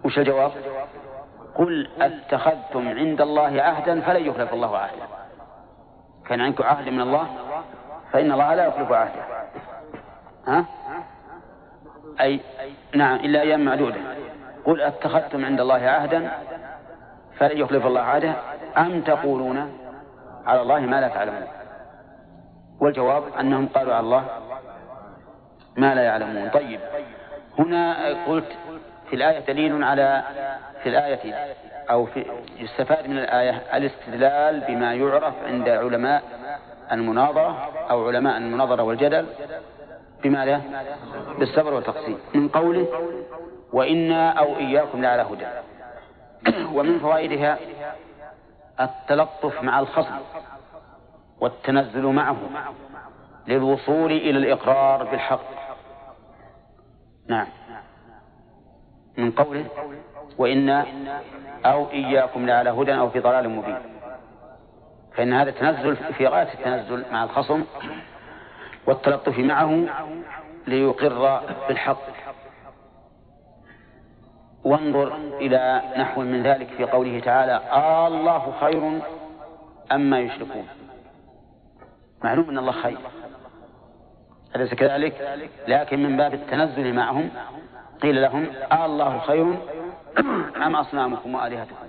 وش الجواب؟ قل أتخذتم عند الله عهدا فلن يخلف الله عهدا كان عندكم عهد من الله؟ فإن الله لا يخلف عهده. ها؟ أي نعم إلا أيام معدودة. قل أتخذتم عند الله عهدا فلن يخلف الله عهده. أم تقولون على الله ما لا تعلمون؟ والجواب أنهم قالوا على الله ما لا يعلمون. طيب هنا قلت في الآية دليل على في الآية أو في يستفاد من الآية الاستدلال بما يعرف عند علماء المناظرة أو علماء المناظرة والجدل بماذا؟ بالصبر والتقسيم من قوله وإنا أو إياكم لعلى هدى. ومن فوائدها التلطف مع الخصم والتنزل معه للوصول إلى الإقرار بالحق. نعم. من قوله وإنا أو إياكم لعلى هدى أو في ضلال مبين. فإن هذا التنزل في غاية التنزل مع الخصم والتلطف معه ليقر بالحق. وانظر إلى نحو من ذلك في قوله تعالى آه الله خير أما يشركون. معلوم أن الله خير. أليس كذلك؟ لكن من باب التنزل معهم قيل لهم آه الله خير أم أصنامكم وآلهتكم؟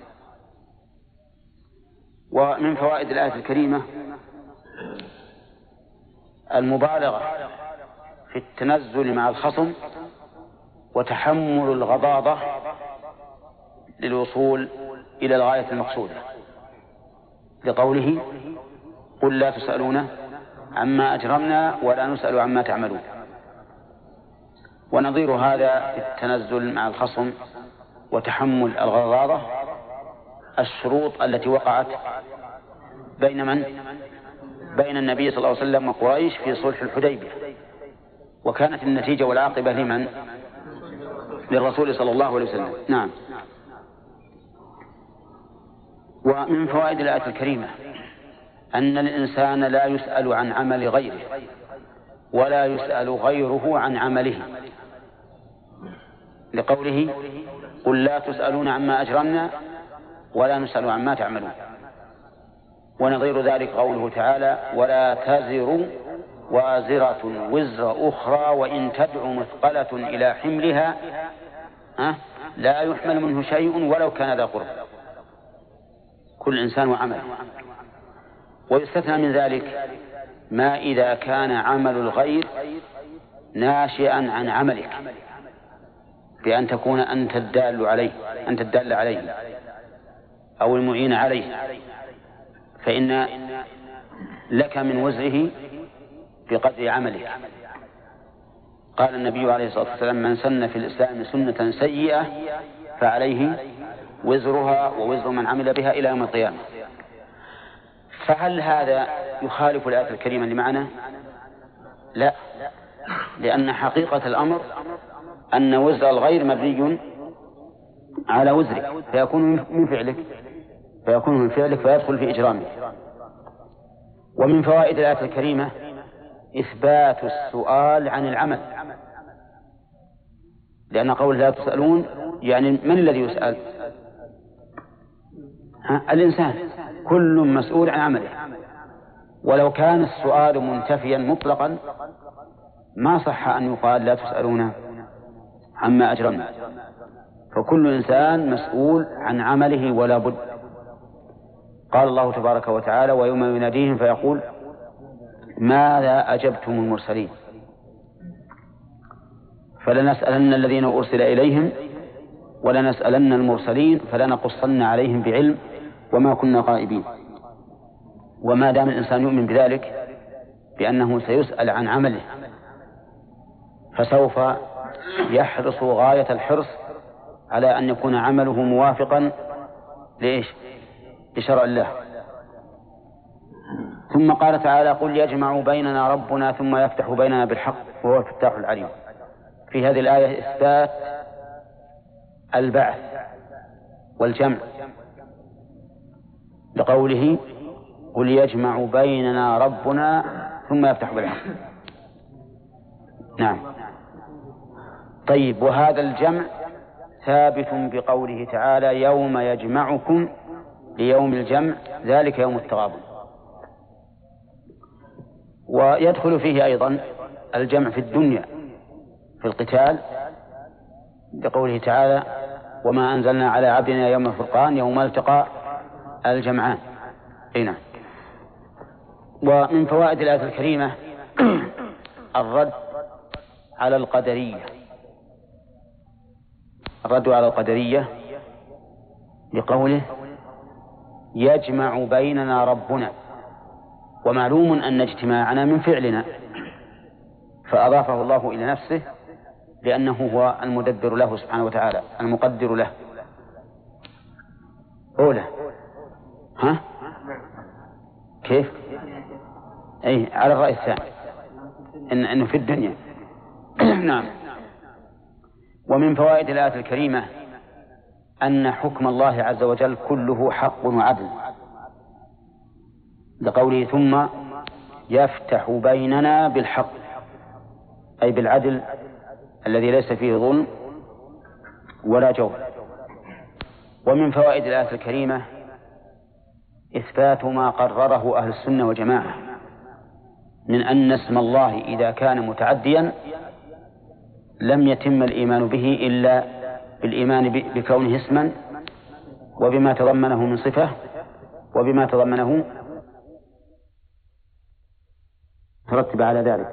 ومن فوائد الآية الكريمة المبالغة في التنزل مع الخصم وتحمل الغضاضة للوصول إلى الغاية المقصودة لقوله قل لا تسألون عما أجرمنا ولا نسأل عما تعملون ونظير هذا في التنزل مع الخصم وتحمل الغضاضة الشروط التي وقعت بين من؟ بين النبي صلى الله عليه وسلم وقريش في صلح الحديبية. وكانت النتيجة والعاقبة لمن؟ للرسول صلى الله عليه وسلم. نعم. ومن فوائد الآية الكريمة أن الإنسان لا يسأل عن عمل غيره ولا يسأل غيره عن عمله. لقوله قل لا تسألون عما أجرمنا ولا نسأل عما تعملون. ونظير ذلك قوله تعالى ولا تزر وازرة وزر أخرى وإن تدع مثقلة إلى حملها لا يحمل منه شيء ولو كان ذا قرب. كل إنسان وعمله ويستثنى من ذلك ما إذا كان عمل الغير ناشئا عن عملك بأن تكون أنت الدال عليه أنت الدال عليه أو المعين عليه. فإن لك من وزره بقدر عملك. قال النبي عليه الصلاة والسلام من سن في الإسلام سنة سيئة فعليه وزرها ووزر من عمل بها إلى يوم القيامة. فهل هذا يخالف الآية الكريمة لمعنى؟ لا لأن حقيقة الأمر أن وزر الغير مبني على وزرك فيكون من فعلك. فيكون من فعلك فيدخل في إجرامك ومن فوائد الآية الكريمة إثبات السؤال عن العمل. لأن قول لا تسألون يعني من الذي يسأل؟ الإنسان. كل مسؤول عن عمله. ولو كان السؤال منتفيا مطلقا ما صح أن يقال لا تسألون عما أجرمنا. فكل إنسان مسؤول عن عمله ولا بد قال الله تبارك وتعالى ويوم يناديهم فيقول ماذا أجبتم المرسلين فلنسألن الذين أرسل إليهم ولنسألن المرسلين فلنقصن عليهم بعلم وما كنا غائبين وما دام الإنسان يؤمن بذلك بأنه سيسأل عن عمله فسوف يحرص غاية الحرص على أن يكون عمله موافقا لإيش؟ لشرع الله. ثم قال تعالى قل يجمع بيننا ربنا ثم يفتح بيننا بالحق وهو الفتاح العليم. في هذه الآية إثبات البعث والجمع. لقوله قل يجمع بيننا ربنا ثم يفتح بالحق. نعم. طيب وهذا الجمع ثابت بقوله تعالى يوم يجمعكم ليوم الجمع ذلك يوم التغابن. ويدخل فيه أيضا الجمع في الدنيا في القتال بقوله تعالى وما أنزلنا على عبدنا يوم الفرقان يوم التقى الجمعان. هنا نعم. ومن فوائد الآية الكريمة الرد على القدرية. الرد على القدرية بقوله يجمع بيننا ربنا. ومعلوم أن اجتماعنا من فعلنا. فأضافه الله إلى نفسه لأنه هو المدبر له سبحانه وتعالى المقدر له. أولى. ها؟ كيف؟ أي على الرأي الثاني. إن أنه في الدنيا. نعم. ومن فوائد الآية الكريمة أن حكم الله عز وجل كله حق وعدل. لقوله ثم يفتح بيننا بالحق أي بالعدل الذي ليس فيه ظلم ولا جور. ومن فوائد الآية الكريمة إثبات ما قرره أهل السنة والجماعة من أن اسم الله إذا كان متعديا لم يتم الإيمان به إلا بالإيمان بكونه اسما وبما تضمنه من صفة وبما تضمنه ترتب على ذلك.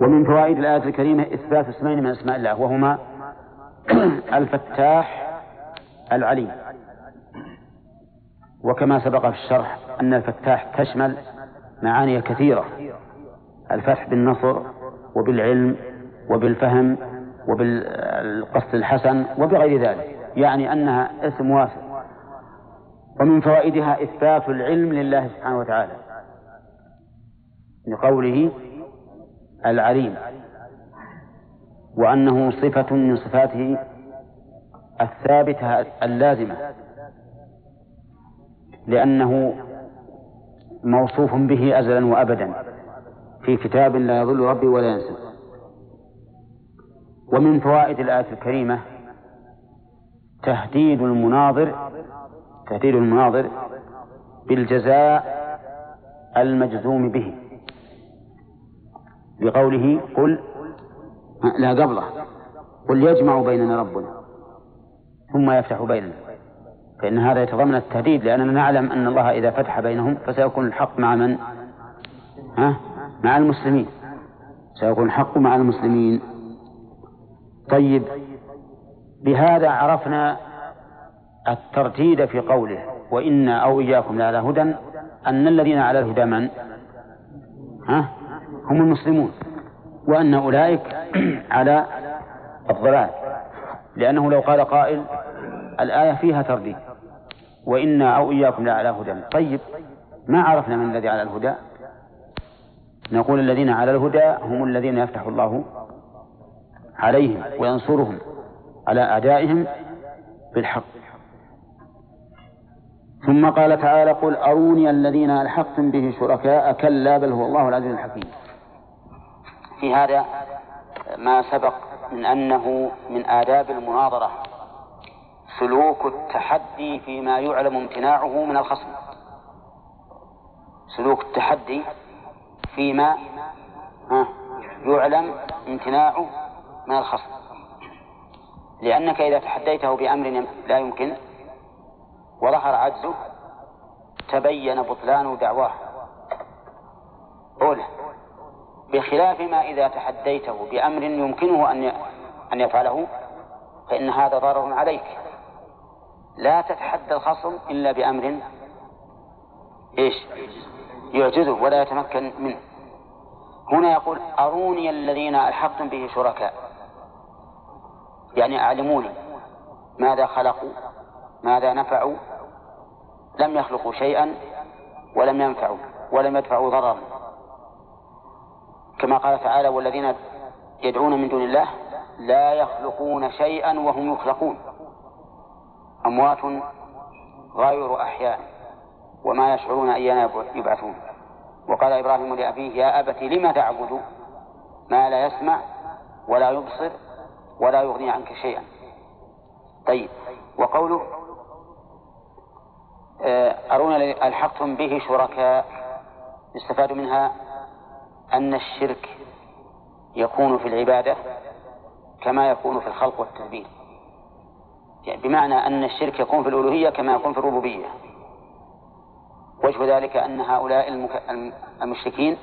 ومن فوائد الآية الكريمة إثبات اسمين من أسماء الله وهما الفتاح العليم. وكما سبق في الشرح أن الفتاح تشمل معاني كثيرة الفتح بالنصر وبالعلم وبالفهم وبالقصد الحسن وبغير ذلك يعني أنها اسم واسع. ومن فوائدها إثبات العلم لله سبحانه وتعالى لقوله العليم وأنه صفة من صفاته الثابتة اللازمة لأنه موصوف به أزلا وأبدا في كتاب لا يضل ربي ولا ينسى. ومن فوائد الآية الكريمة تهديد المناظر تهديد المناظر بالجزاء المجزوم به بقوله قل لا قبله قل يجمع بيننا ربنا ثم يفتح بيننا فإن هذا يتضمن التهديد لأننا نعلم أن الله إذا فتح بينهم فسيكون الحق مع من؟ ها؟ مع المسلمين سيكون الحق مع المسلمين طيب بهذا عرفنا الترتيد في قوله وإنا أو إياكم لعلى هدى. أن الذين على الهدى من؟ ها؟ هم المسلمون. وأن أولئك على الضلال. لأنه لو قال قائل الآية فيها ترديد. وإنا أو إياكم لعلى هدى. طيب ما عرفنا من الذي على الهدى؟ نقول الذين على الهدى هم الذين يفتح الله عليهم وينصرهم على أعدائهم بالحق. ثم قال تعالى قل أروني الذين ألحقتم به شركاء كلا بل هو الله العزيز الحكيم. في هذا ما سبق من أنه من آداب المناظرة سلوك التحدي فيما يعلم امتناعه من الخصم. سلوك التحدي فيما يعلم امتناعه من الخصم؟ لأنك إذا تحديته بأمر لا يمكن وظهر عجزه تبين بطلان دعواه. أولى بخلاف ما إذا تحديته بأمر يمكنه أن أن يفعله فإن هذا ضرر عليك. لا تتحدى الخصم إلا بأمر إيش؟ يعجزه ولا يتمكن منه. هنا يقول أروني الذين ألحقتم به شركاء. يعني أعلموني ماذا خلقوا ماذا نفعوا لم يخلقوا شيئا ولم ينفعوا ولم يدفعوا ضررا. كما قال تعالى والذين يدعون من دون الله لا يخلقون شيئا وهم يخلقون. أموات غير أحياء وما يشعرون أيان يبعثون. وقال إبراهيم لأبيه يا أبت لم تعبد ما لا يسمع ولا يبصر ولا يغني عنك شيئا. طيب وقوله آه، أرونا ألحقتم به شركاء يستفاد منها أن الشرك يكون في العبادة كما يكون في الخلق والتدبير يعني بمعنى أن الشرك يكون في الألوهية كما يكون في الربوبية. وجه ذلك أن هؤلاء المشركين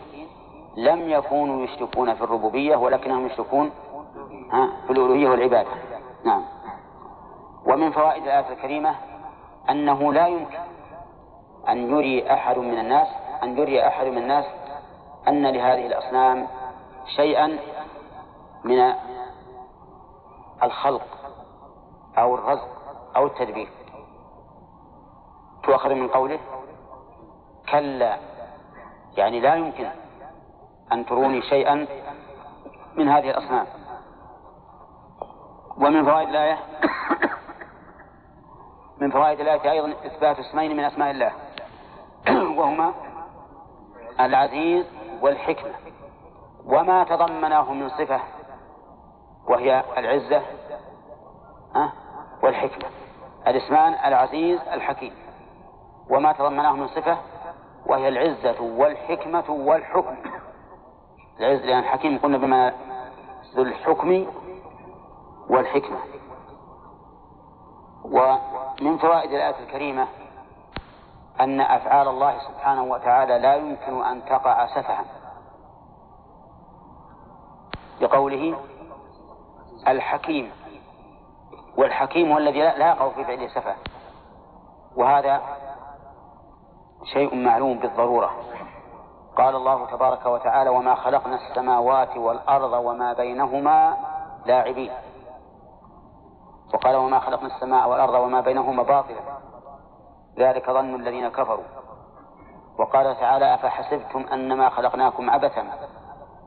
لم يكونوا يشركون في الربوبية ولكنهم يشركون في الألوهية والعبادة. نعم. ومن فوائد الآية الكريمة أنه لا يمكن أن يري أحد من الناس أن يري أحد من الناس أن لهذه الأصنام شيئا من الخلق أو الرزق أو التدبير. تؤخذ من قوله كلا يعني لا يمكن أن تروني شيئا من هذه الأصنام. ومن فوائد الآية من فوائد الآية أيضا إثبات اسمين من أسماء الله. وهما العزيز والحكمة. وما تضمناه من صفة وهي العزة والحكمة. الاسمان العزيز الحكيم. وما تضمناه من صفة وهي العزة والحكمة والحكم. العزة لأن الحكيم قلنا بما ذو الحكم والحكمة. ومن فوائد الآية الكريمة أن أفعال الله سبحانه وتعالى لا يمكن أن تقع سفها. بقوله الحكيم. والحكيم هو الذي لا يقع في فعله سفه. وهذا شيء معلوم بالضرورة. قال الله تبارك وتعالى وما خلقنا السماوات والأرض وما بينهما لاعبين. وقال وما خلقنا السماء والأرض وما بينهما باطلا. ذلك ظن الذين كفروا. وقال تعالى أفحسبتم أنما خلقناكم عبثا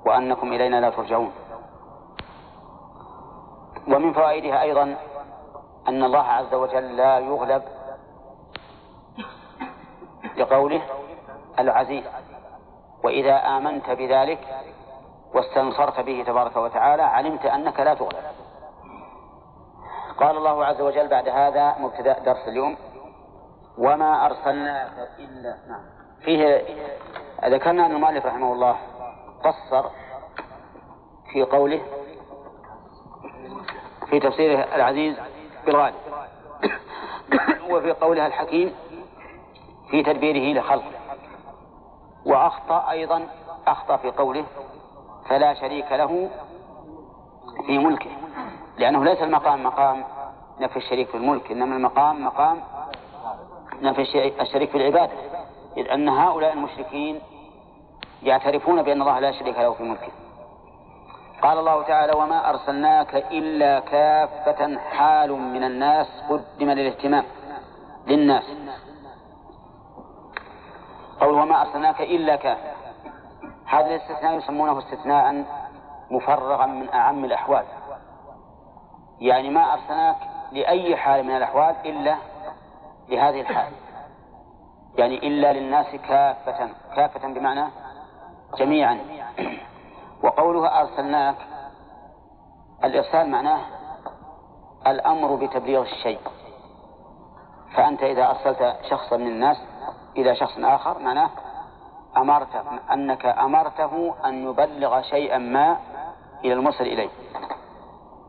وأنكم إلينا لا ترجعون. ومن فوائدها أيضا أن الله عز وجل لا يغلب لقوله العزيز. وإذا آمنت بذلك واستنصرت به تبارك وتعالى علمت أنك لا تغلب. قال الله عز وجل بعد هذا مبتدأ درس اليوم. وما أرسلناك إلا نعم. فيه ذكرنا أن المؤلف رحمه الله قصر في قوله في تفسيره العزيز بالغالب وفي قولها الحكيم في تدبيره لخلقه وأخطأ أيضا أخطأ في قوله فلا شريك له في ملكه. لأنه ليس المقام مقام نفي الشريك في الملك إنما المقام مقام نفي الشريك في العبادة. إذ أن هؤلاء المشركين يعترفون بأن الله لا شريك له في ملكه. قال الله تعالى وما أرسلناك إلا كافة حال من الناس قدم للاهتمام للناس. قول وما أرسلناك إلا كافة. هذا الاستثناء يسمونه استثناء مفرغا من أعم الأحوال. يعني ما أرسلناك لأي حال من الأحوال إلا لهذه الحال. يعني إلا للناس كافة كافة بمعنى جميعا. وقولها أرسلناك الإرسال معناه الأمر بتبليغ الشيء. فأنت إذا أرسلت شخصا من الناس إلى شخص آخر معناه أمرت أنك أمرته أن يبلغ شيئا ما إلى المرسل إليه.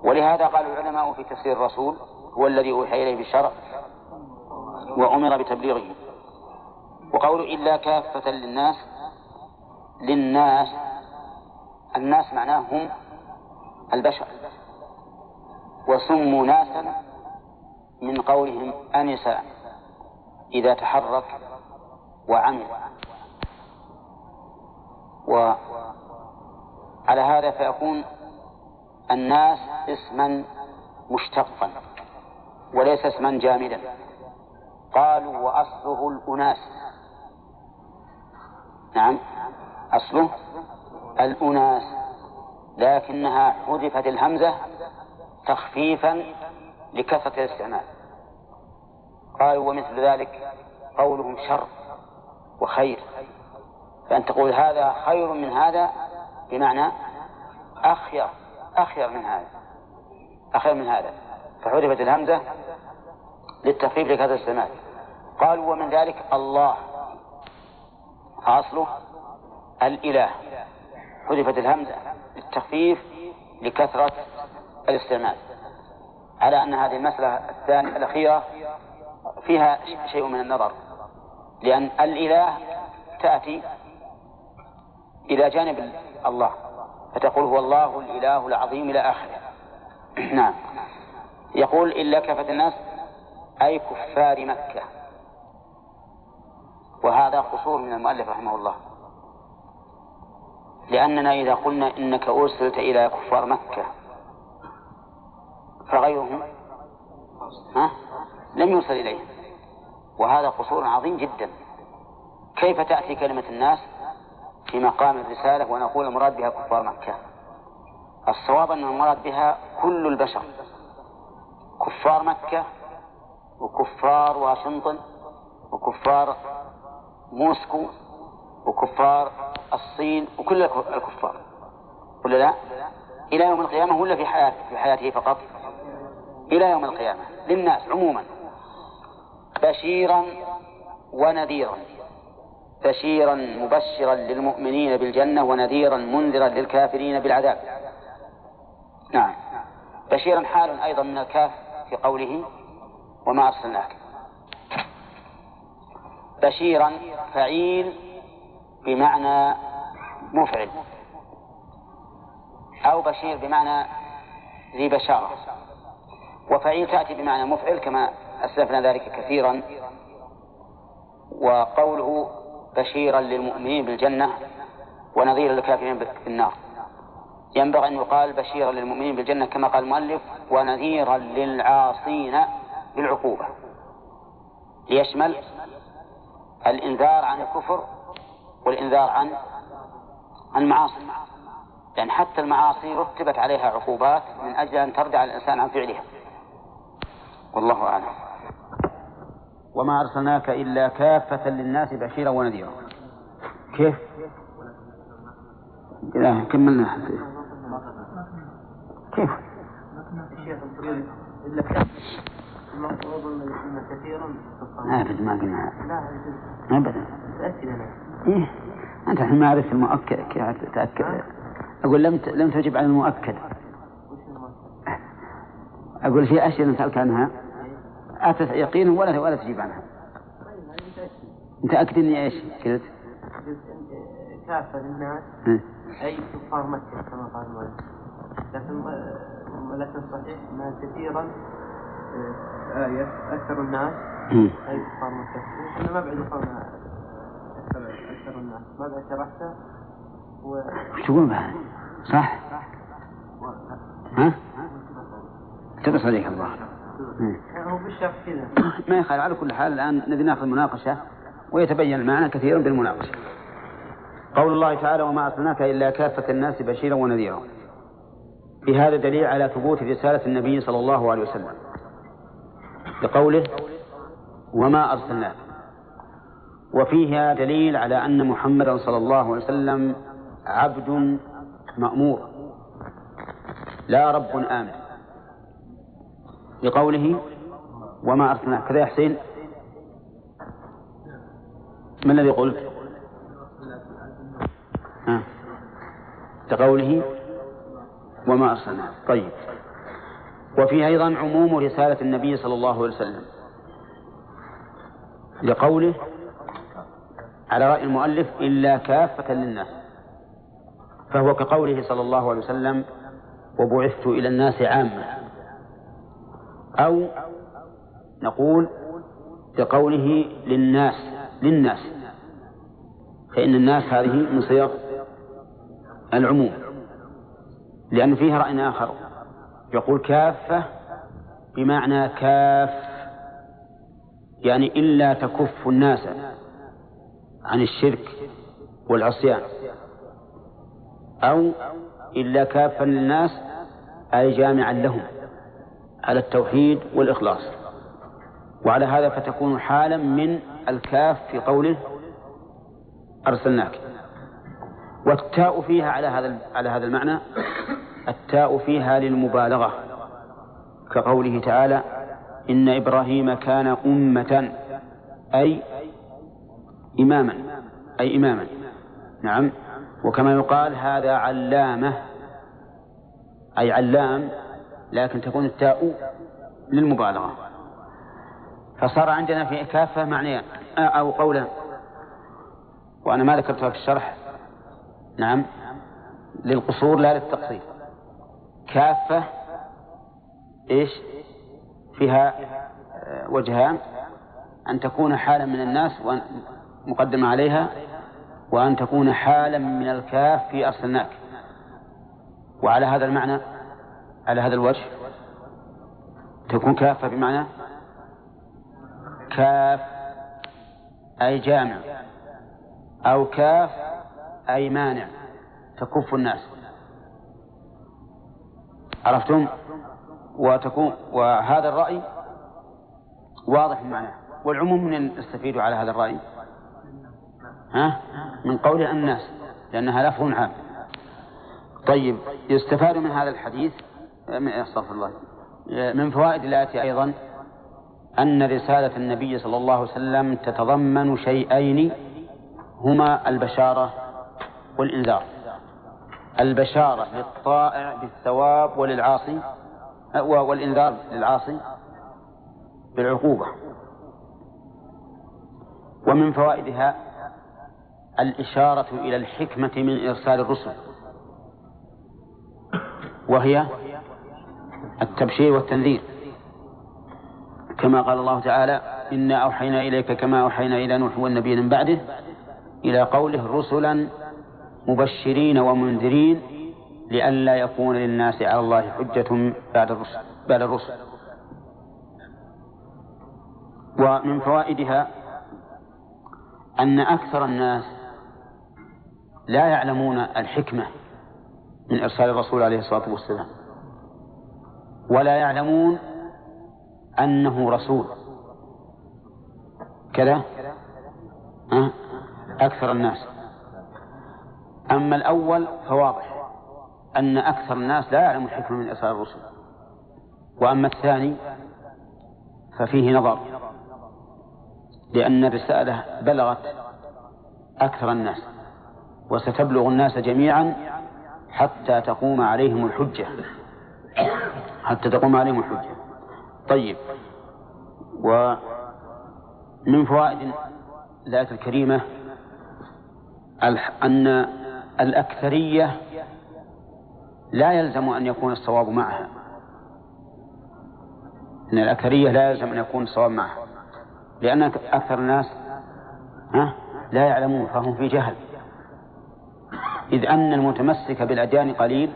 ولهذا قال العلماء في تفسير الرسول هو الذي أوحي إليه بالشرع وأمر بتبليغه. وقول إلا كافة للناس للناس الناس معناه هم البشر. وسموا ناسا من قولهم أنس إذا تحرك وعمل. وعلى هذا فيكون الناس اسما مشتقا وليس اسما جامدا. قالوا وأصله الأناس. نعم أصله الأناس. لكنها حذفت الهمزة تخفيفا لكثرة الاستعمال. قالوا ومثل ذلك قولهم شر وخير. فأن تقول هذا خير من هذا بمعنى أخير. أخير من هذا. أخير من هذا. فحذفت الهمزة للتخفيف لكثرة الاستعمال قالوا ومن ذلك الله. أصله الإله. حذفت الهمزة للتخفيف لكثرة الاستعمال. على أن هذه المسألة الثانية الأخيرة فيها شيء من النظر. لأن الإله تأتي إلى جانب الله. فتقول هو الله الإله العظيم إلى آخره. نعم. يقول إلا كافة الناس أي كفار مكة. وهذا قصور من المؤلف رحمه الله. لأننا إذا قلنا إنك أرسلت إلى كفار مكة فغيرهم ها لم يرسل إليهم. وهذا قصور عظيم جدا. كيف تأتي كلمة الناس؟ في مقام الرسالة ونقول المراد بها كفار مكة. الصواب أن المراد بها كل البشر. كفار مكة وكفار واشنطن وكفار موسكو وكفار الصين وكل الكفار. ولا لا؟ إلى يوم القيامة ولا في حياته في حياته فقط؟ إلى يوم القيامة. للناس عموما بشيرا ونذيرا. بشيرا مبشرا للمؤمنين بالجنة ونذيرا منذرا للكافرين بالعذاب. نعم. بشيرا حال أيضا من الكاف في قوله وما أرسلناك. بشيرا فعيل بمعنى مفعل. أو بشير بمعنى ذي بشارة. وفعيل تأتي بمعنى مفعل كما أسلفنا ذلك كثيرا. وقوله بشيرا للمؤمنين بالجنة ونظيرا للكافرين بالنار. ينبغي أن يقال بشيرا للمؤمنين بالجنة كما قال المؤلف ونذيرا للعاصين بالعقوبة. ليشمل الإنذار عن الكفر والإنذار عن المعاصي. لأن حتى المعاصي رتبت عليها عقوبات من أجل أن ترجع الإنسان عن فعلها. والله أعلم. وما أرسلناك إلا كافة للناس بشيرا ونذيرا. كيف؟ لا كملنا كيف؟ ابدا ما قلنا. ابدا. إيه؟ أنت الحين ما عرفت المؤكد تأكد. أقول لم لم تجب عن المؤكد. أقول في أشياء نسالك عنها. آتت يقينا ولا ولا تجيب عنها. متأكد إني إيش قلت؟ كافة للناس. أي كفار مكة كما قال لكن لكن صحيح ما كثيرا آية أكثر الناس. أي كفار مكة. أنا ما بعد قولنا أكثر أكثر الناس. ماذا شرحته و... وش تقول بعد؟ صح؟ ها؟ اقتبس عليك الله. هو بالشرح كذا. ما يخالف على كل حال الآن نبي نأخذ مناقشة ويتبين المعنى كثيرا بالمناقشة. قول الله تعالى وما أرسلناك إلا كافة الناس بشيرا ونذيرا. في هذا دليل على ثبوت رسالة النبي صلى الله عليه وسلم. بقوله وما أرسلناك. وفيها دليل على أن محمدا صلى الله عليه وسلم عبد مأمور. لا رب آمن. لقوله وما أرسلناك كذا يا حسين؟ ما الذي قلت؟ ها. لقوله وما أرسلناك طيب. وفيه أيضا عموم رسالة النبي صلى الله عليه وسلم. لقوله على رأي المؤلف إلا كافة للناس. فهو كقوله صلى الله عليه وسلم وبعثت إلى الناس عامة. أو نقول كقوله للناس للناس. فإن الناس هذه من صيغ العموم. لأن فيها رأي آخر. يقول كافة بمعنى كاف. يعني إلا تكف الناس عن الشرك والعصيان. أو إلا كافا للناس أي جامعا لهم. على التوحيد والإخلاص. وعلى هذا فتكون حالا من الكاف في قوله أرسلناك. والتاء فيها على هذا على هذا المعنى التاء فيها للمبالغة كقوله تعالى إن إبراهيم كان أمة أي إماما أي إماما. نعم. وكما يقال هذا علامة أي علام لكن تكون التاء للمبالغة. فصار عندنا في كافة معنيان أو قولا. وأنا ما ذكرتها في الشرح. نعم. للقصور لا للتقصير. كافة إيش؟ فيها وجهان. أن تكون حالا من الناس مقدمة عليها وأن تكون حالا من الكاف في أرسلناك وعلى هذا المعنى على هذا الوجه؟ تكون كافة بمعنى؟ كاف أي جامع أو كاف أي مانع تكف الناس. عرفتم؟ وتكون وهذا الرأي واضح المعنى والعموم من يستفيد على هذا الرأي. ها؟ من قول الناس لأنها لفظ عام. طيب يستفاد من هذا الحديث استغفر الله. من فوائد الآية أيضا أن رسالة النبي صلى الله عليه وسلم تتضمن شيئين هما البشارة والإنذار. البشارة للطائع بالثواب وللعاصي والإنذار للعاصي بالعقوبة. ومن فوائدها الإشارة إلى الحكمة من إرسال الرسل وهي التبشير والتنذير. كما قال الله تعالى إنا أوحينا إليك كما أوحينا إلى نوح والنبي من بعده إلى قوله رسلا مبشرين ومنذرين لئلا يكون للناس على الله حجة بعد الرسل بعد الرسل. ومن فوائدها أن أكثر الناس لا يعلمون الحكمة من إرسال الرسول عليه الصلاة والسلام. ولا يعلمون أنه رسول. كذا؟ أكثر الناس. أما الأول فواضح أن أكثر الناس لا يعلم الحكمة من إرسال الرسل. وأما الثاني ففيه نظر. لأن الرسالة بلغت أكثر الناس. وستبلغ الناس جميعا حتى تقوم عليهم الحجة. حتى تقوم عليهم الحجة. طيب. ومن فوائد الآية الكريمة أن الأكثرية لا يلزم أن يكون الصواب معها. أن الأكثرية لا يلزم أن يكون الصواب معها. لأن أكثر الناس ها لا يعلمون فهم في جهل. إذ أن المتمسك بالأديان قليل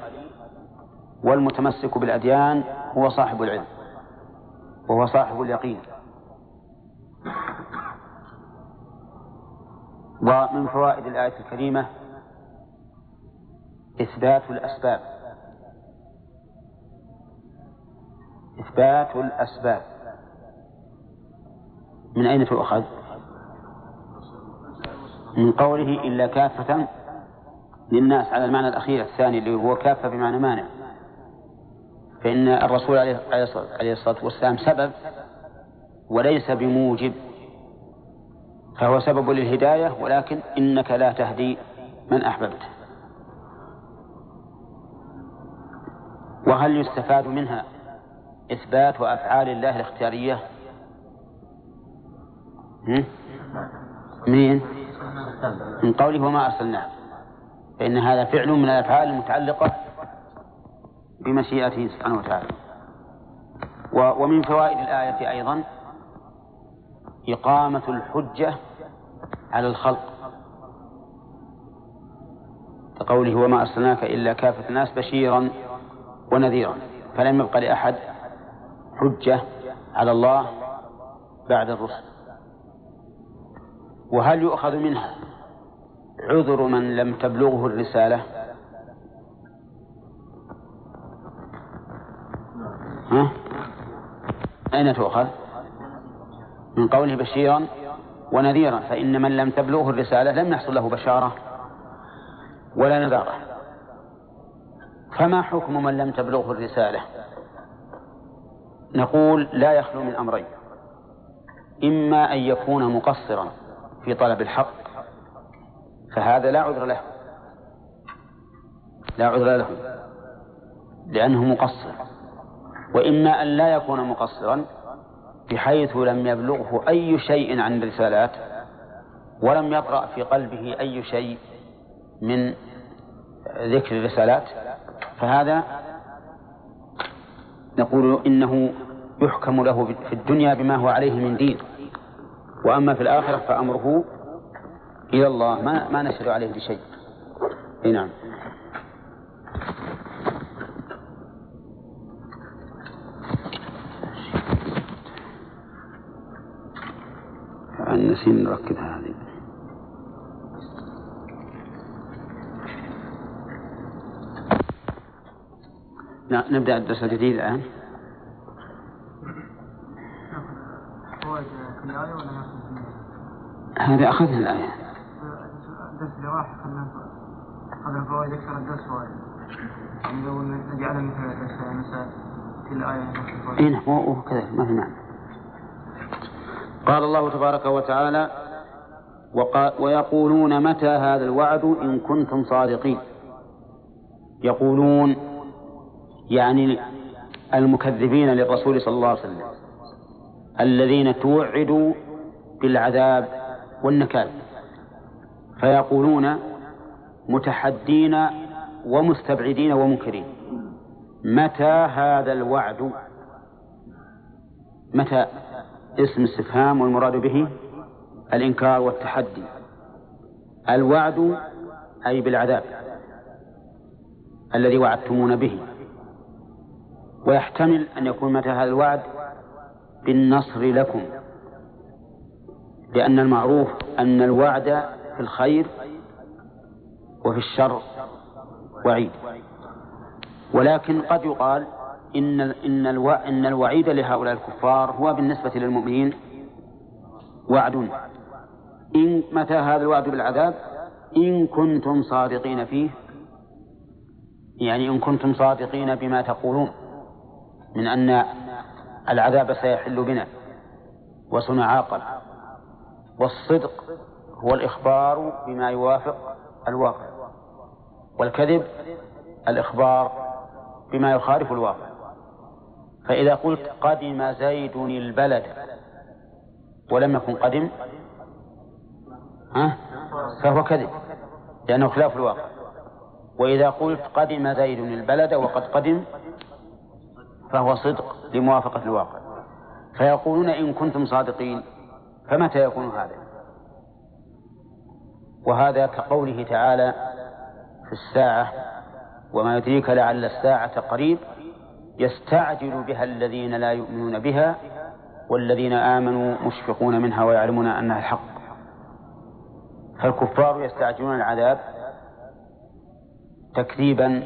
والمتمسك بالأديان هو صاحب العلم وهو صاحب اليقين. ومن فوائد الآية الكريمة إثبات الأسباب. إثبات الأسباب. من أين تؤخذ؟ من قوله إلا كافة للناس على المعنى الأخير الثاني اللي هو كافة بمعنى مانع. فإن الرسول عليه الصلاة والسلام سبب وليس بموجب فهو سبب للهداية ولكن إنك لا تهدي من أحببت. وهل يستفاد منها إثبات وأفعال الله الاختيارية؟ منين؟ من قوله وما أرسلناه. فإن هذا فعل من الأفعال المتعلقة بمشيئته سبحانه وتعالى. ومن فوائد الآية أيضا إقامة الحجة على الخلق. كقوله وما أرسلناك إلا كافة الناس بشيرا ونذيرا. فلم يبق لأحد حجة على الله بعد الرسل. وهل يؤخذ منها عذر من لم تبلغه الرسالة؟ ها؟ أين تؤخذ؟ من قوله بشيرا ونذيرا فإن من لم تبلغه الرسالة لم يحصل له بشارة ولا نذارة. فما حكم من لم تبلغه الرسالة؟ نقول لا يخلو من أمرين. إما أن يكون مقصرا في طلب الحق فهذا لا عذر له. لا عذر له لأنه مقصر. وإما أن لا يكون مقصرا بحيث لم يبلغه أي شيء عن الرسالات ولم يطرأ في قلبه أي شيء من ذكر الرسالات فهذا نقول إنه يحكم له في الدنيا بما هو عليه من دين. وأما في الآخرة فأمره إلى الله ما ما نشهد عليه بشيء. نعم. نسينا نركب هذه. نبدأ الدرس الجديد الآن. هذا أخذنا الآية الدرس اللي راح أخذنا فوائد أكثر الدرس فوائد يعني لو نجعلها مثل درس مساء كل آية إيه نعم هو كذا ما في معنى. قال الله تبارك وتعالى ويقولون متى هذا الوعد إن كنتم صادقين. يقولون يعني المكذبين للرسول صلى الله عليه وسلم الذين توعدوا بالعذاب والنكال. فيقولون متحدين ومستبعدين ومنكرين. متى هذا الوعد؟ متى؟ اسم استفهام والمراد به الإنكار والتحدي. الوعد أي بالعذاب الذي وعدتمون به. ويحتمل أن يكون متى هذا الوعد بالنصر لكم. لأن المعروف أن الوعد في الخير وفي الشر وعيد. ولكن قد يقال إن إن ألو... إن الوعيد لهؤلاء الكفار هو بالنسبة للمؤمنين وعد. إن متى هذا الوعد بالعذاب؟ إن كنتم صادقين فيه. يعني إن كنتم صادقين بما تقولون من أن العذاب سيحل بنا. وسنعاقب والصدق هو الإخبار بما يوافق الواقع. والكذب الإخبار بما يخالف الواقع. فإذا قلت قدم زيد البلد ولم يكن قدم ها؟ فهو كذب لأنه خلاف الواقع. وإذا قلت قدم زيد البلد وقد قدم فهو صدق لموافقة الواقع. فيقولون إن كنتم صادقين فمتى يكون هذا؟ وهذا كقوله تعالى في الساعة وما يدريك لعل الساعة قريب يستعجل بها الذين لا يؤمنون بها والذين آمنوا مشفقون منها ويعلمون أنها الحق. فالكفار يستعجلون العذاب تكذيبا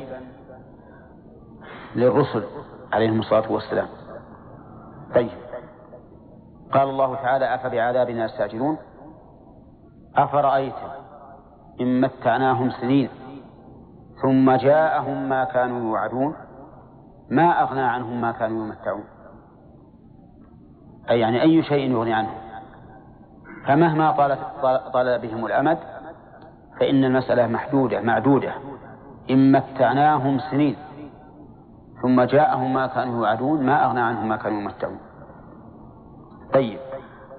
للرسل عليهم الصلاة والسلام. طيب. قال الله تعالى أفبعذابنا يستعجلون؟ أفرأيت إن متعناهم سنين ثم جاءهم ما كانوا يوعدون؟ ما أغنى عنهم ما كانوا يمتعون. أي يعني أي شيء يغني عنهم. فمهما طال, طال بهم الأمد فإن المسألة محدودة معدودة. إن متعناهم سنين ثم جاءهم ما كانوا يوعدون ما أغنى عنهم ما كانوا يمتعون. طيب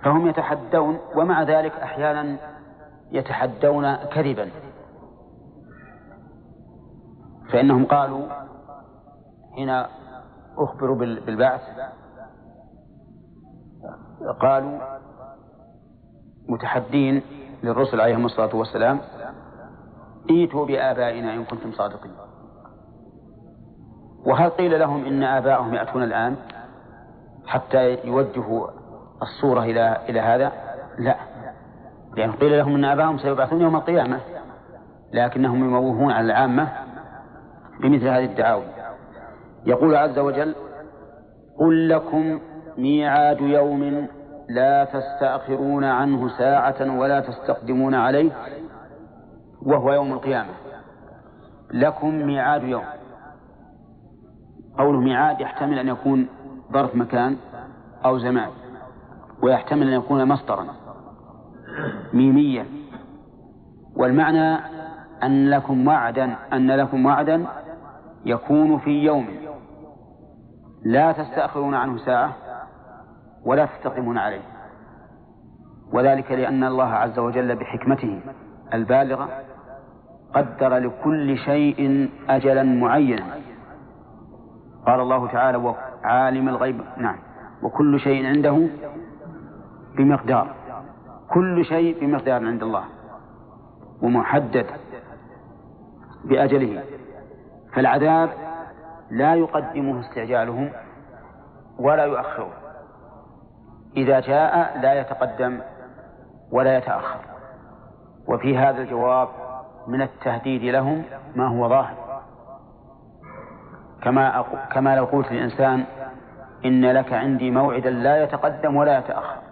فهم يتحدون ومع ذلك أحيانا يتحدون كذبا. فإنهم قالوا حين أخبروا بالبعث. قالوا متحدين للرسل عليهم الصلاة والسلام إيتوا بآبائنا إن كنتم صادقين. وهل قيل لهم إن آباءهم يأتون الآن حتى يوجهوا الصورة إلى إلى هذا؟ لا. لأن قيل لهم أن آباءهم سيبعثون يوم القيامة لكنهم يموهون على العامة بمثل هذه الدعاوي. يقول عز وجل قل لكم ميعاد يوم لا تستأخرون عنه ساعة ولا تستقدمون عليه وهو يوم القيامة. لكم ميعاد يوم. قوله ميعاد يحتمل أن يكون ظرف مكان أو زمان ويحتمل أن يكون مصدرا. ميميا والمعنى أن لكم وعدا أن لكم وعدا يكون في يوم. لا تستأخرون عنه ساعة ولا تستقيمون عليه. وذلك لأن الله عز وجل بحكمته البالغة قدر لكل شيء أجلا معينا. قال الله تعالى عالم الغيب نعم. وكل شيء عنده بمقدار كل شيء بمقدار عند الله ومحدد بأجله. فالعذاب لا يقدمه استعجالهم ولا يؤخره إذا جاء لا يتقدم ولا يتأخر. وفي هذا الجواب من التهديد لهم ما هو ظاهر. كما كما لو قلت للإنسان إن لك عندي موعدا لا يتقدم ولا يتأخر.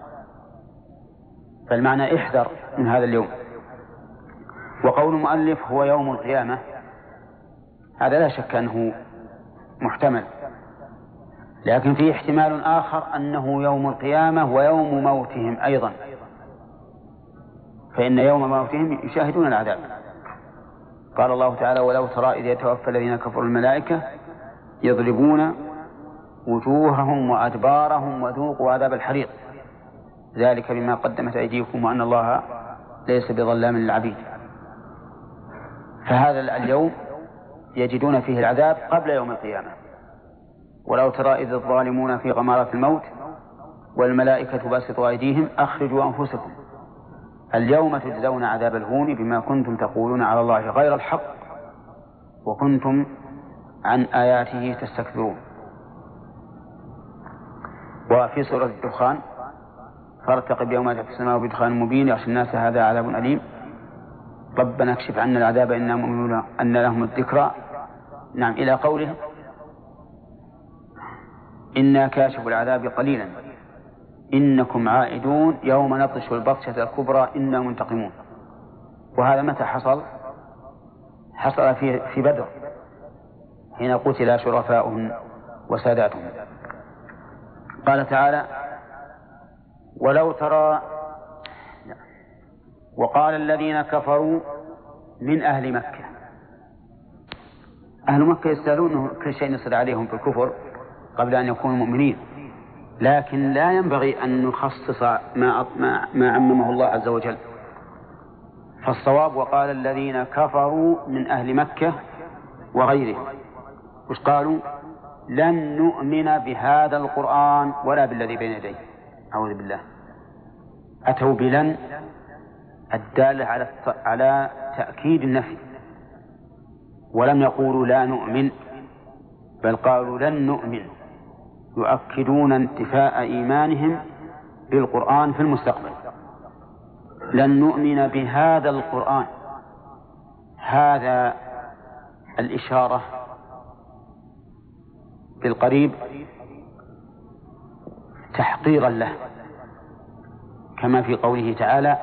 فالمعنى احذر من هذا اليوم. وقول المؤلف هو يوم القيامة. هذا لا شك أنه محتمل. لكن فيه احتمال آخر أنه يوم القيامة ويوم موتهم أيضا. فإن يوم موتهم يشاهدون العذاب. قال الله تعالى ولو ترى إذ يتوفى الذين كفروا الملائكة يضربون وجوههم وأدبارهم وذوقوا عذاب الحريق. ذلك بما قدمت أيديكم وأن الله ليس بظلام للعبيد. فهذا اليوم يجدون فيه العذاب قبل يوم القيامة. ولو ترى إذ الظالمون في غمارة الموت والملائكة باسطوا أيديهم أخرجوا أنفسكم. اليوم تجزون عذاب الهون بما كنتم تقولون على الله غير الحق وكنتم عن آياته تستكبرون. وفي سورة الدخان فارتقب يوم تأتي السماء بدخان مبين يغشى الناس هذا عذاب أليم. ربنا اكشف عنا العذاب إنا مؤمنون أن لهم الذكرى. نعم إلى قوله إنا كاشف العذاب قليلا. إنكم عائدون يوم نبطش البطشة الكبرى إنا منتقمون. وهذا متى حصل؟ حصل في في بدر حين قتل شرفاؤهم وساداتهم. قال تعالى ولو ترى وقال الذين كفروا من أهل مكة. أهل مكة يستاهلون أنه كل شيء يصل عليهم في الكفر قبل أن يكونوا مؤمنين. لكن لا ينبغي أن نخصص ما ما عممه الله عز وجل. فالصواب وقال الذين كفروا من أهل مكة وغيرهم وش قالوا؟ لن نؤمن بهذا القرآن ولا بالذي بين يديه. أعوذ بالله. أتوا بلن الدالة على على تأكيد النفي. ولم يقولوا لا نؤمن بل قالوا لن نؤمن. يؤكدون انتفاء إيمانهم بالقرآن في المستقبل. لن نؤمن بهذا القرآن. هذا الإشارة بالقريب تحقيرا له كما في قوله تعالى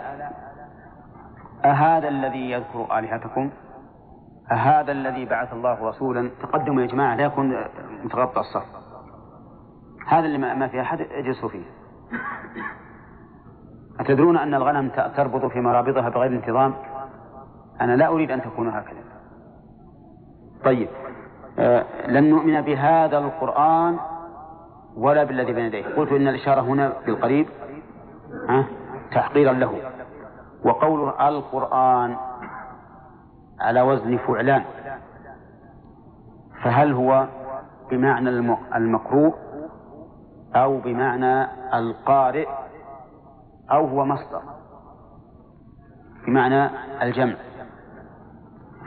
أهذا الذي يذكر آلهتكم؟ هذا الذي بعث الله رسولا؟ تقدموا يا جماعة لا يكون متغطى الصف. هذا اللي ما في أحد اجلسوا فيه. أتدرون أن الغنم تربط في مرابضها بغير انتظام؟ أنا لا أريد أن تكون هكذا. طيب آه لن نؤمن بهذا القرآن ولا بالذي بين يديه. قلت إن الإشارة هنا بالقريب. ها؟ تحقيرا له. وقوله القرآن على وزن فعلان. فهل هو بمعنى المقروء أو بمعنى القارئ أو هو مصدر؟ بمعنى الجمع.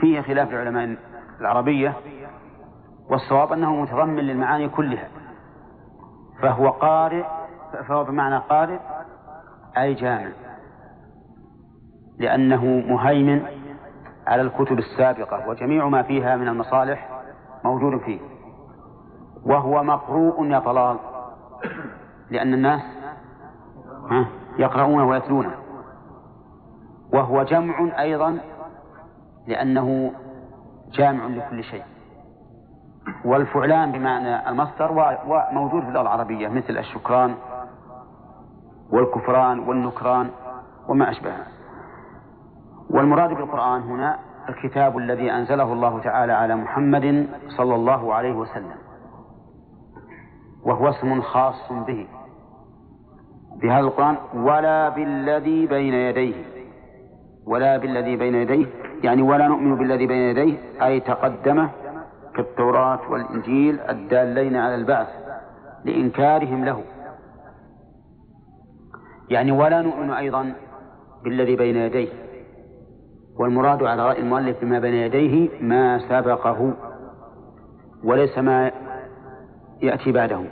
فيه خلاف العلماء العربية والصواب أنه متضمن للمعاني كلها. فهو قارئ فهو بمعنى قارئ أي جامع. لأنه مهيمن على الكتب السابقة وجميع ما فيها من المصالح موجود فيه. وهو مقروء يا طلال لأن الناس يقرؤون ويتلونه. وهو جمع أيضا لأنه جامع لكل شيء. والفعلان بمعنى المصدر وموجود في اللغة العربية مثل الشكران والكفران والنكران وما أشبهه. والمراد بالقرآن هنا الكتاب الذي أنزله الله تعالى على محمد صلى الله عليه وسلم وهو اسم خاص به بهذا القرآن ولا بالذي بين يديه ولا بالذي بين يديه يعني ولا نؤمن بالذي بين يديه أي تقدمه كالتوراة والإنجيل الدالين على البعث لإنكارهم له. يعني ولا نؤمن أيضا بالذي بين يديه. والمراد على رأي المؤلف بما بين يديه ما سبقه وليس ما يأتي بعده.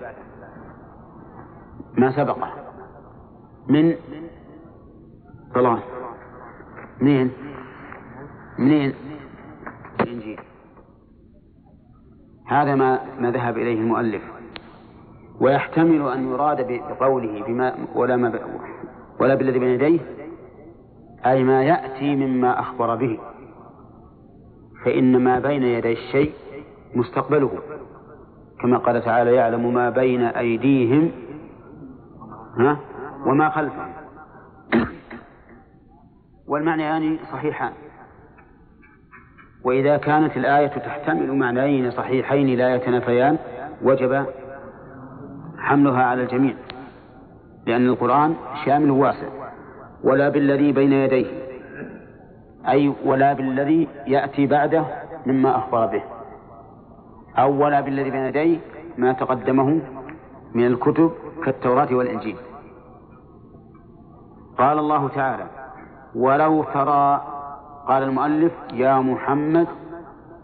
ما سبقه. من طلال منين؟ منين؟ الإنجيل هذا ما ما ذهب إليه المؤلف. ويحتمل أن يراد بقوله بما ولا ما ولا بالذي بين يديه أي ما يأتي مما أخبر به فإن ما بين يدي الشيء مستقبله كما قال تعالى يعلم ما بين أيديهم ها وما خلفهم. والمعنيان صحيحان. وإذا كانت الآية تحتمل معنيين صحيحين لا يتنافيان وجب حملها على الجميع لأن القرآن شامل واسع. ولا بالذي بين يديه. أي ولا بالذي يأتي بعده مما أخبر به. أو ولا بالذي بين يديه ما تقدمه من الكتب كالتوراة والإنجيل. قال الله تعالى ولو ترى قال المؤلف يا محمد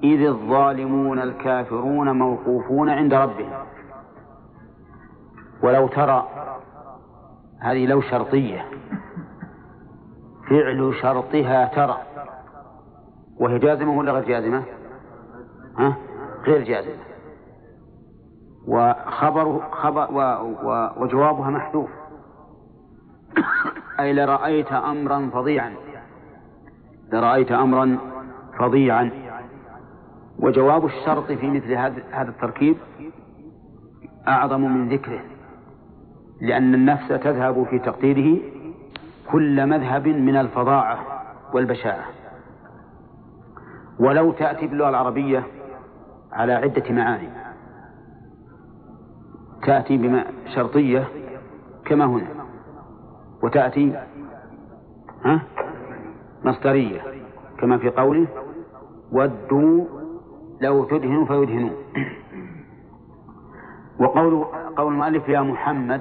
إذ الظالمون الكافرون موقوفون عند ربهم. ولو ترى هذه لو شرطية. فعل شرطها ترى. وهي جازمة ولا غير جازمة؟ ها؟ غير جازمة. وخبر خبر و و وجوابها محذوف. أي لرأيت أمرا فظيعا. لرأيت أمرا فظيعا. وجواب الشرط في مثل هذا التركيب أعظم من ذكره. لأن النفس تذهب في تقديره كل مذهب من الفظاعة والبشاعة. ولو تأتي باللغة العربية على عدة معاني. تأتي بما شرطية كما هنا. وتأتي ها مصدرية كما في قوله ودوا لو تدهنوا فيدهنون وقول قول المؤلف يا محمد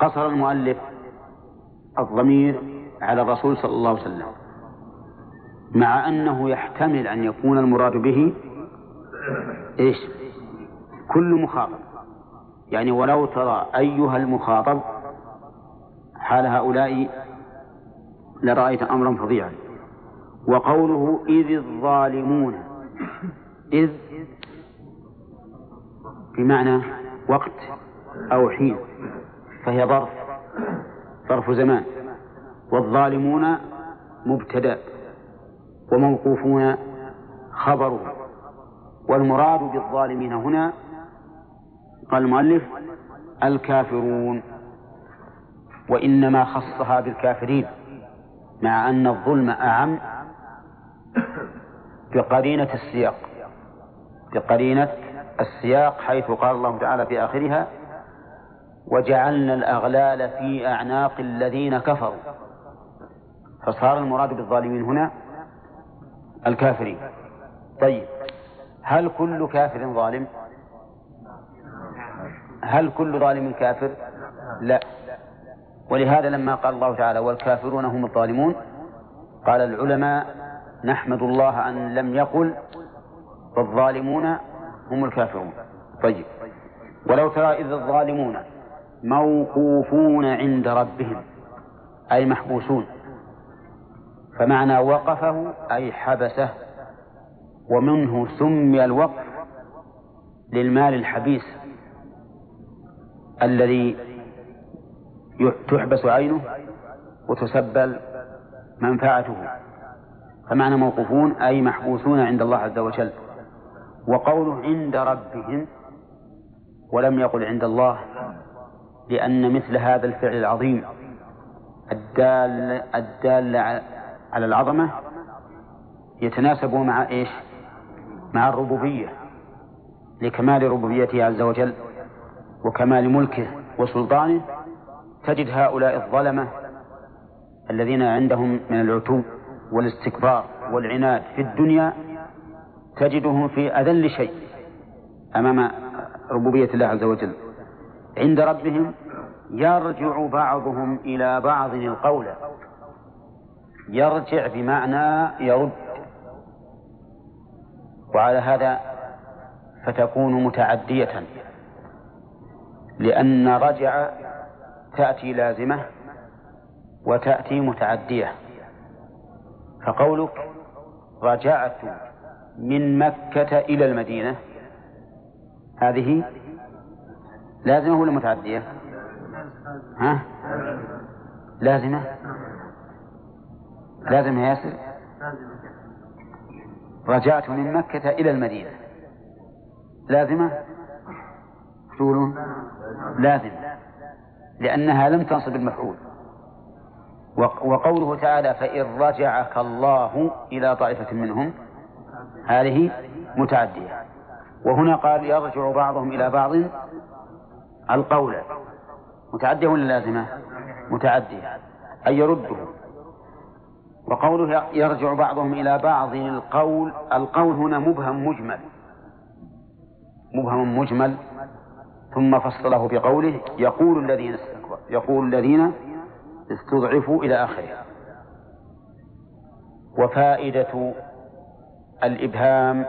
قصر المؤلف الضمير على الرسول صلى الله عليه وسلم مع أنه يحتمل أن يكون المراد به إيش؟ كل مخاطب. يعني ولو ترى أيها المخاطب حال هؤلاء لرأيت أمرا فظيعا. وقوله إذ الظالمون إذ بمعنى وقت أو حين. فهي ظرف ظرف زمان. والظالمون مبتدأ وموقوفون خبره والمراد بالظالمين هنا قال المؤلف الكافرون. وإنما خصها بالكافرين مع أن الظلم أعم بقرينة السياق. بقرينة السياق حيث قال الله تعالى في آخرها وجعلنا الأغلال في أعناق الذين كفروا. فصار المراد بالظالمين هنا الكافرين. طيب هل كل كافر ظالم؟ هل كل ظالم كافر؟ لا. ولهذا لما قال الله تعالى والكافرون هم الظالمون قال العلماء نحمد الله أن لم يقل والظالمون هم الكافرون. طيب ولو ترى إذ الظالمون موقوفون عند ربهم أي محبوسون. فمعنى وقفه أي حبسه ومنه سمي الوقف للمال الحبيس الذي تحبس عينه وتسبل منفعته. فمعنى موقوفون أي محبوسون عند الله عز وجل. وقوله عند ربهم ولم يقل عند الله لأن مثل هذا الفعل العظيم الدال الدال على العظمة يتناسب مع إيش؟ مع الربوبية لكمال ربوبيته عز وجل وكمال ملكه وسلطانه تجد هؤلاء الظلمة الذين عندهم من العتو والاستكبار والعناد في الدنيا تجدهم في أذل شيء أمام ربوبية الله عز وجل عند ربهم يرجع بعضهم إلى بعض القول. يرجع بمعنى يرد. وعلى هذا فتكون متعدية. لأن رجع تأتي لازمة وتأتي متعدية. فقولك رجعت من مكة إلى المدينة. هذه لازمة ولا متعدية؟ ها؟ لازمة؟ لازم يا ياسر؟ رجعت من مكة إلى المدينة لازمة؟ تقولون؟ لازم لأنها لم تنصب المفعول وقوله تعالى فإن رجعك الله إلى طائفة منهم هذه متعدية وهنا قال يرجع بعضهم إلى بعض القول متعدية ولا لازمة متعدية أي يرده. وقوله يرجع بعضهم إلى بعض القول القول هنا مبهم مجمل. مبهم مجمل. ثم فصله بقوله يقول الذين استكبروا يقول الذين استضعفوا إلى آخره. وفائدة الإبهام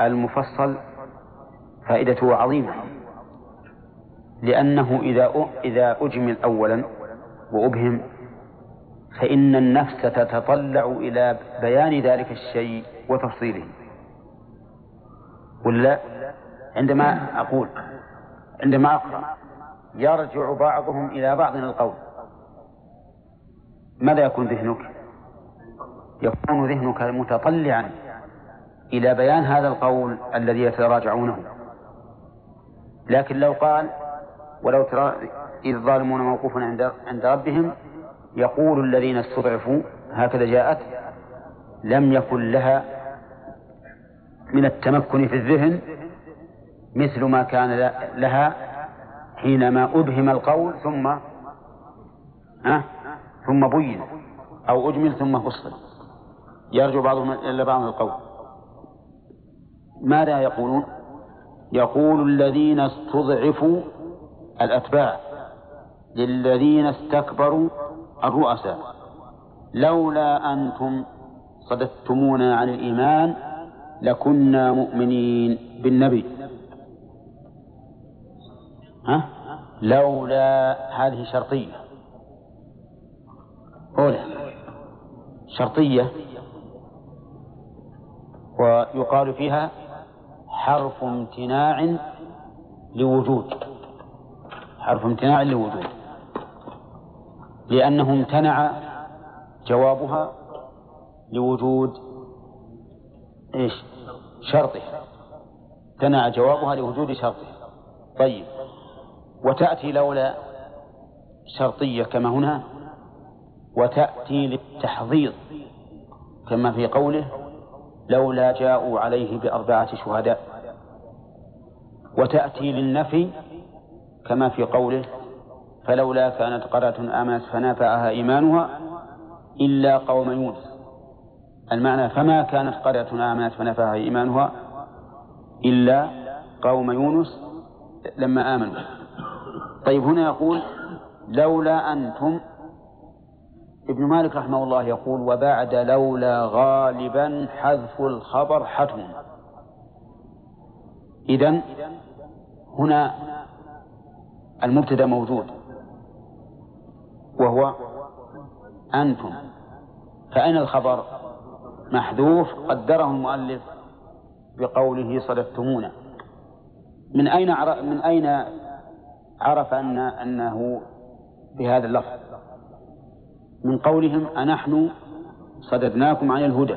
المفصل فائدته عظيمة. لأنه إذا إذا أجمل أولا وأبهم فإن النفس تتطلع إلى بيان ذلك الشيء وتفصيله. ولا؟ عندما أقول عندما أقرأ يرجع بعضهم إلى بعض القول. ماذا يكون ذهنك؟ يكون ذهنك متطلعا إلى بيان هذا القول الذي يتراجعونه. لكن لو قال ولو ترى إذ الظالمون موقوف عند عند ربهم يقول الذين استضعفوا هكذا جاءت لم يكن لها من التمكن في الذهن مثل ما كان لها حينما أبهم القول ثم ها؟ ثم بين أو أجمل ثم فصل يرجع بعضهم إلى بعض القول. ماذا يقولون؟ يقول الذين استضعفوا الأتباع للذين استكبروا الرؤساء. لولا أنتم صددتمونا عن الإيمان لكنا مؤمنين بالنبي. ها؟ لولا هذه شرطية. أولى. شرطية. ويقال فيها حرف امتناع لوجود. حرف امتناع لوجود لأنه امتنع جوابها لوجود إيش؟ شرطه. امتنع جوابها لوجود شرطه. طيب. وتأتي لولا شرطية كما هنا وتأتي للتحضيض كما في قوله لولا جاءوا عليه بأربعة شهداء. وتأتي للنفي كما في قوله فلولا كانت قرية آمنت فنافعها إيمانها إلا قوم يونس المعنى فما كانت قرية آمنت فنفعها إيمانها إلا قوم يونس لما آمنوا. طيب هنا يقول لولا أنتم ابن مالك رحمه الله يقول وبعد لولا غالبا حذف الخبر حتم. إذن هنا المبتدا موجود. وهو أنتم. فأين الخبر؟ محذوف قدره المؤلف بقوله صددتمونا من أين من أين عرف أن أنه بهذا اللفظ؟ من قولهم أنحن صددناكم عن الهدى.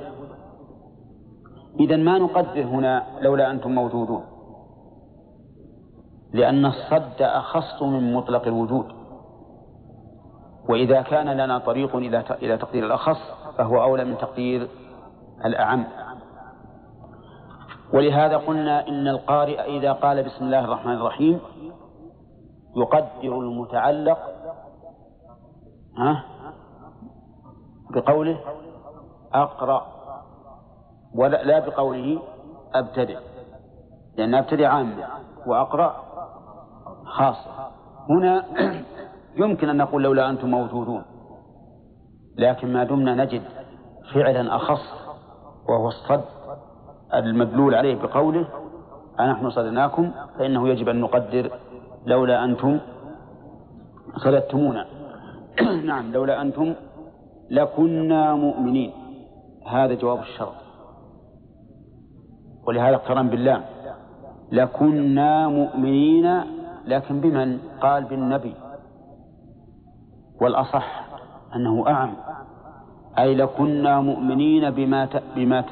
إذا ما نقدر هنا لولا أنتم موجودون. لأن الصد أخص من مطلق الوجود. وإذا كان لنا طريق إلى إلى تقدير الأخص فهو أولى من تقدير الأعم. ولهذا قلنا إن القارئ إذا قال بسم الله الرحمن الرحيم يقدر المتعلق ها بقوله أقرأ ولا لا بقوله أبتدئ. لأن أبتدئ عامة وأقرأ خاصة. هنا يمكن أن نقول لولا أنتم موجودون لكن ما دمنا نجد فعلا أخص وهو الصد المدلول عليه بقوله أنحن صدناكم فإنه يجب أن نقدر لولا أنتم صددتمونا. نعم لولا أنتم لكنا مؤمنين. هذا جواب الشرط ولهذا اقترن بالله لكنا مؤمنين لكن بمن؟ قال بالنبي. والأصح أنه أعم. أي لكنا مؤمنين بما بما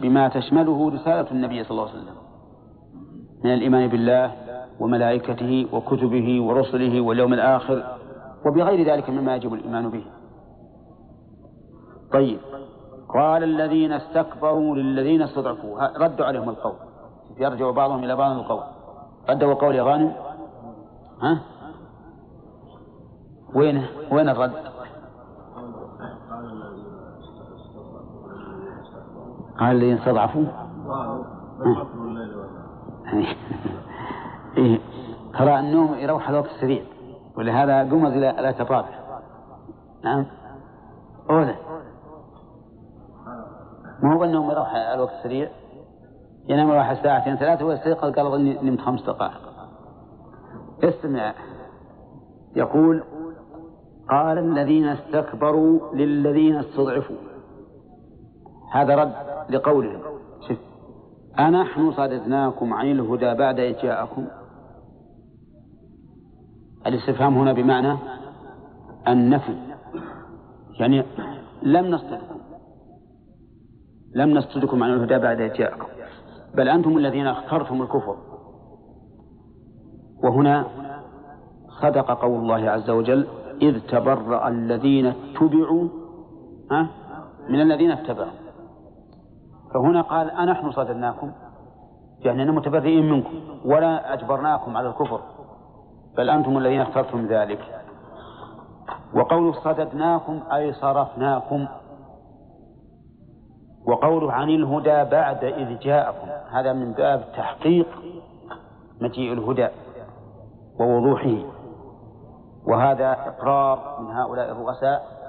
بما تشمله رسالة النبي صلى الله عليه وسلم. من الإيمان بالله وملائكته وكتبه ورسله واليوم الآخر وبغير ذلك مما يجب الإيمان به. طيب. قال الذين استكبروا للذين استضعفوا. ردوا عليهم القول. يرجع بعضهم إلى بعض القول. ردوا قول غانم. ها؟ وين وين الرد؟ قال الذين استضعفوا. إيه. ترى النوم يروح الوقت السريع. ولهذا قمز إلى الرابع نعم. أولا. ما هو النوم يروح الوقت السريع؟ ينام الواحد ساعتين ثلاثة ويستيقظ قال نمت خمس دقائق. استمع يقول قال الذين استكبروا للذين استضعفوا. هذا رد لقولهم. شف أنحن صددناكم عن الهدى بعد إذ جاءكم الاستفهام هنا بمعنى النفي. يعني لم نصددكم. لم نصددكم عن الهدى بعد إذ جاءكم بل أنتم الذين اخترتم الكفر. وهنا صدق قول الله عز وجل إذ تبرأ الذين اتبعوا من الذين اتبعوا. فهنا قال أنحن صددناكم يعني أننا متبرئين منكم ولا أجبرناكم على الكفر بل أنتم الذين اخترتم ذلك. وقول صددناكم أي صرفناكم وقوله عن الهدى بعد إذ جاءكم هذا من باب تحقيق مجيء الهدى. ووضوحه. وهذا إقرار من هؤلاء الرؤساء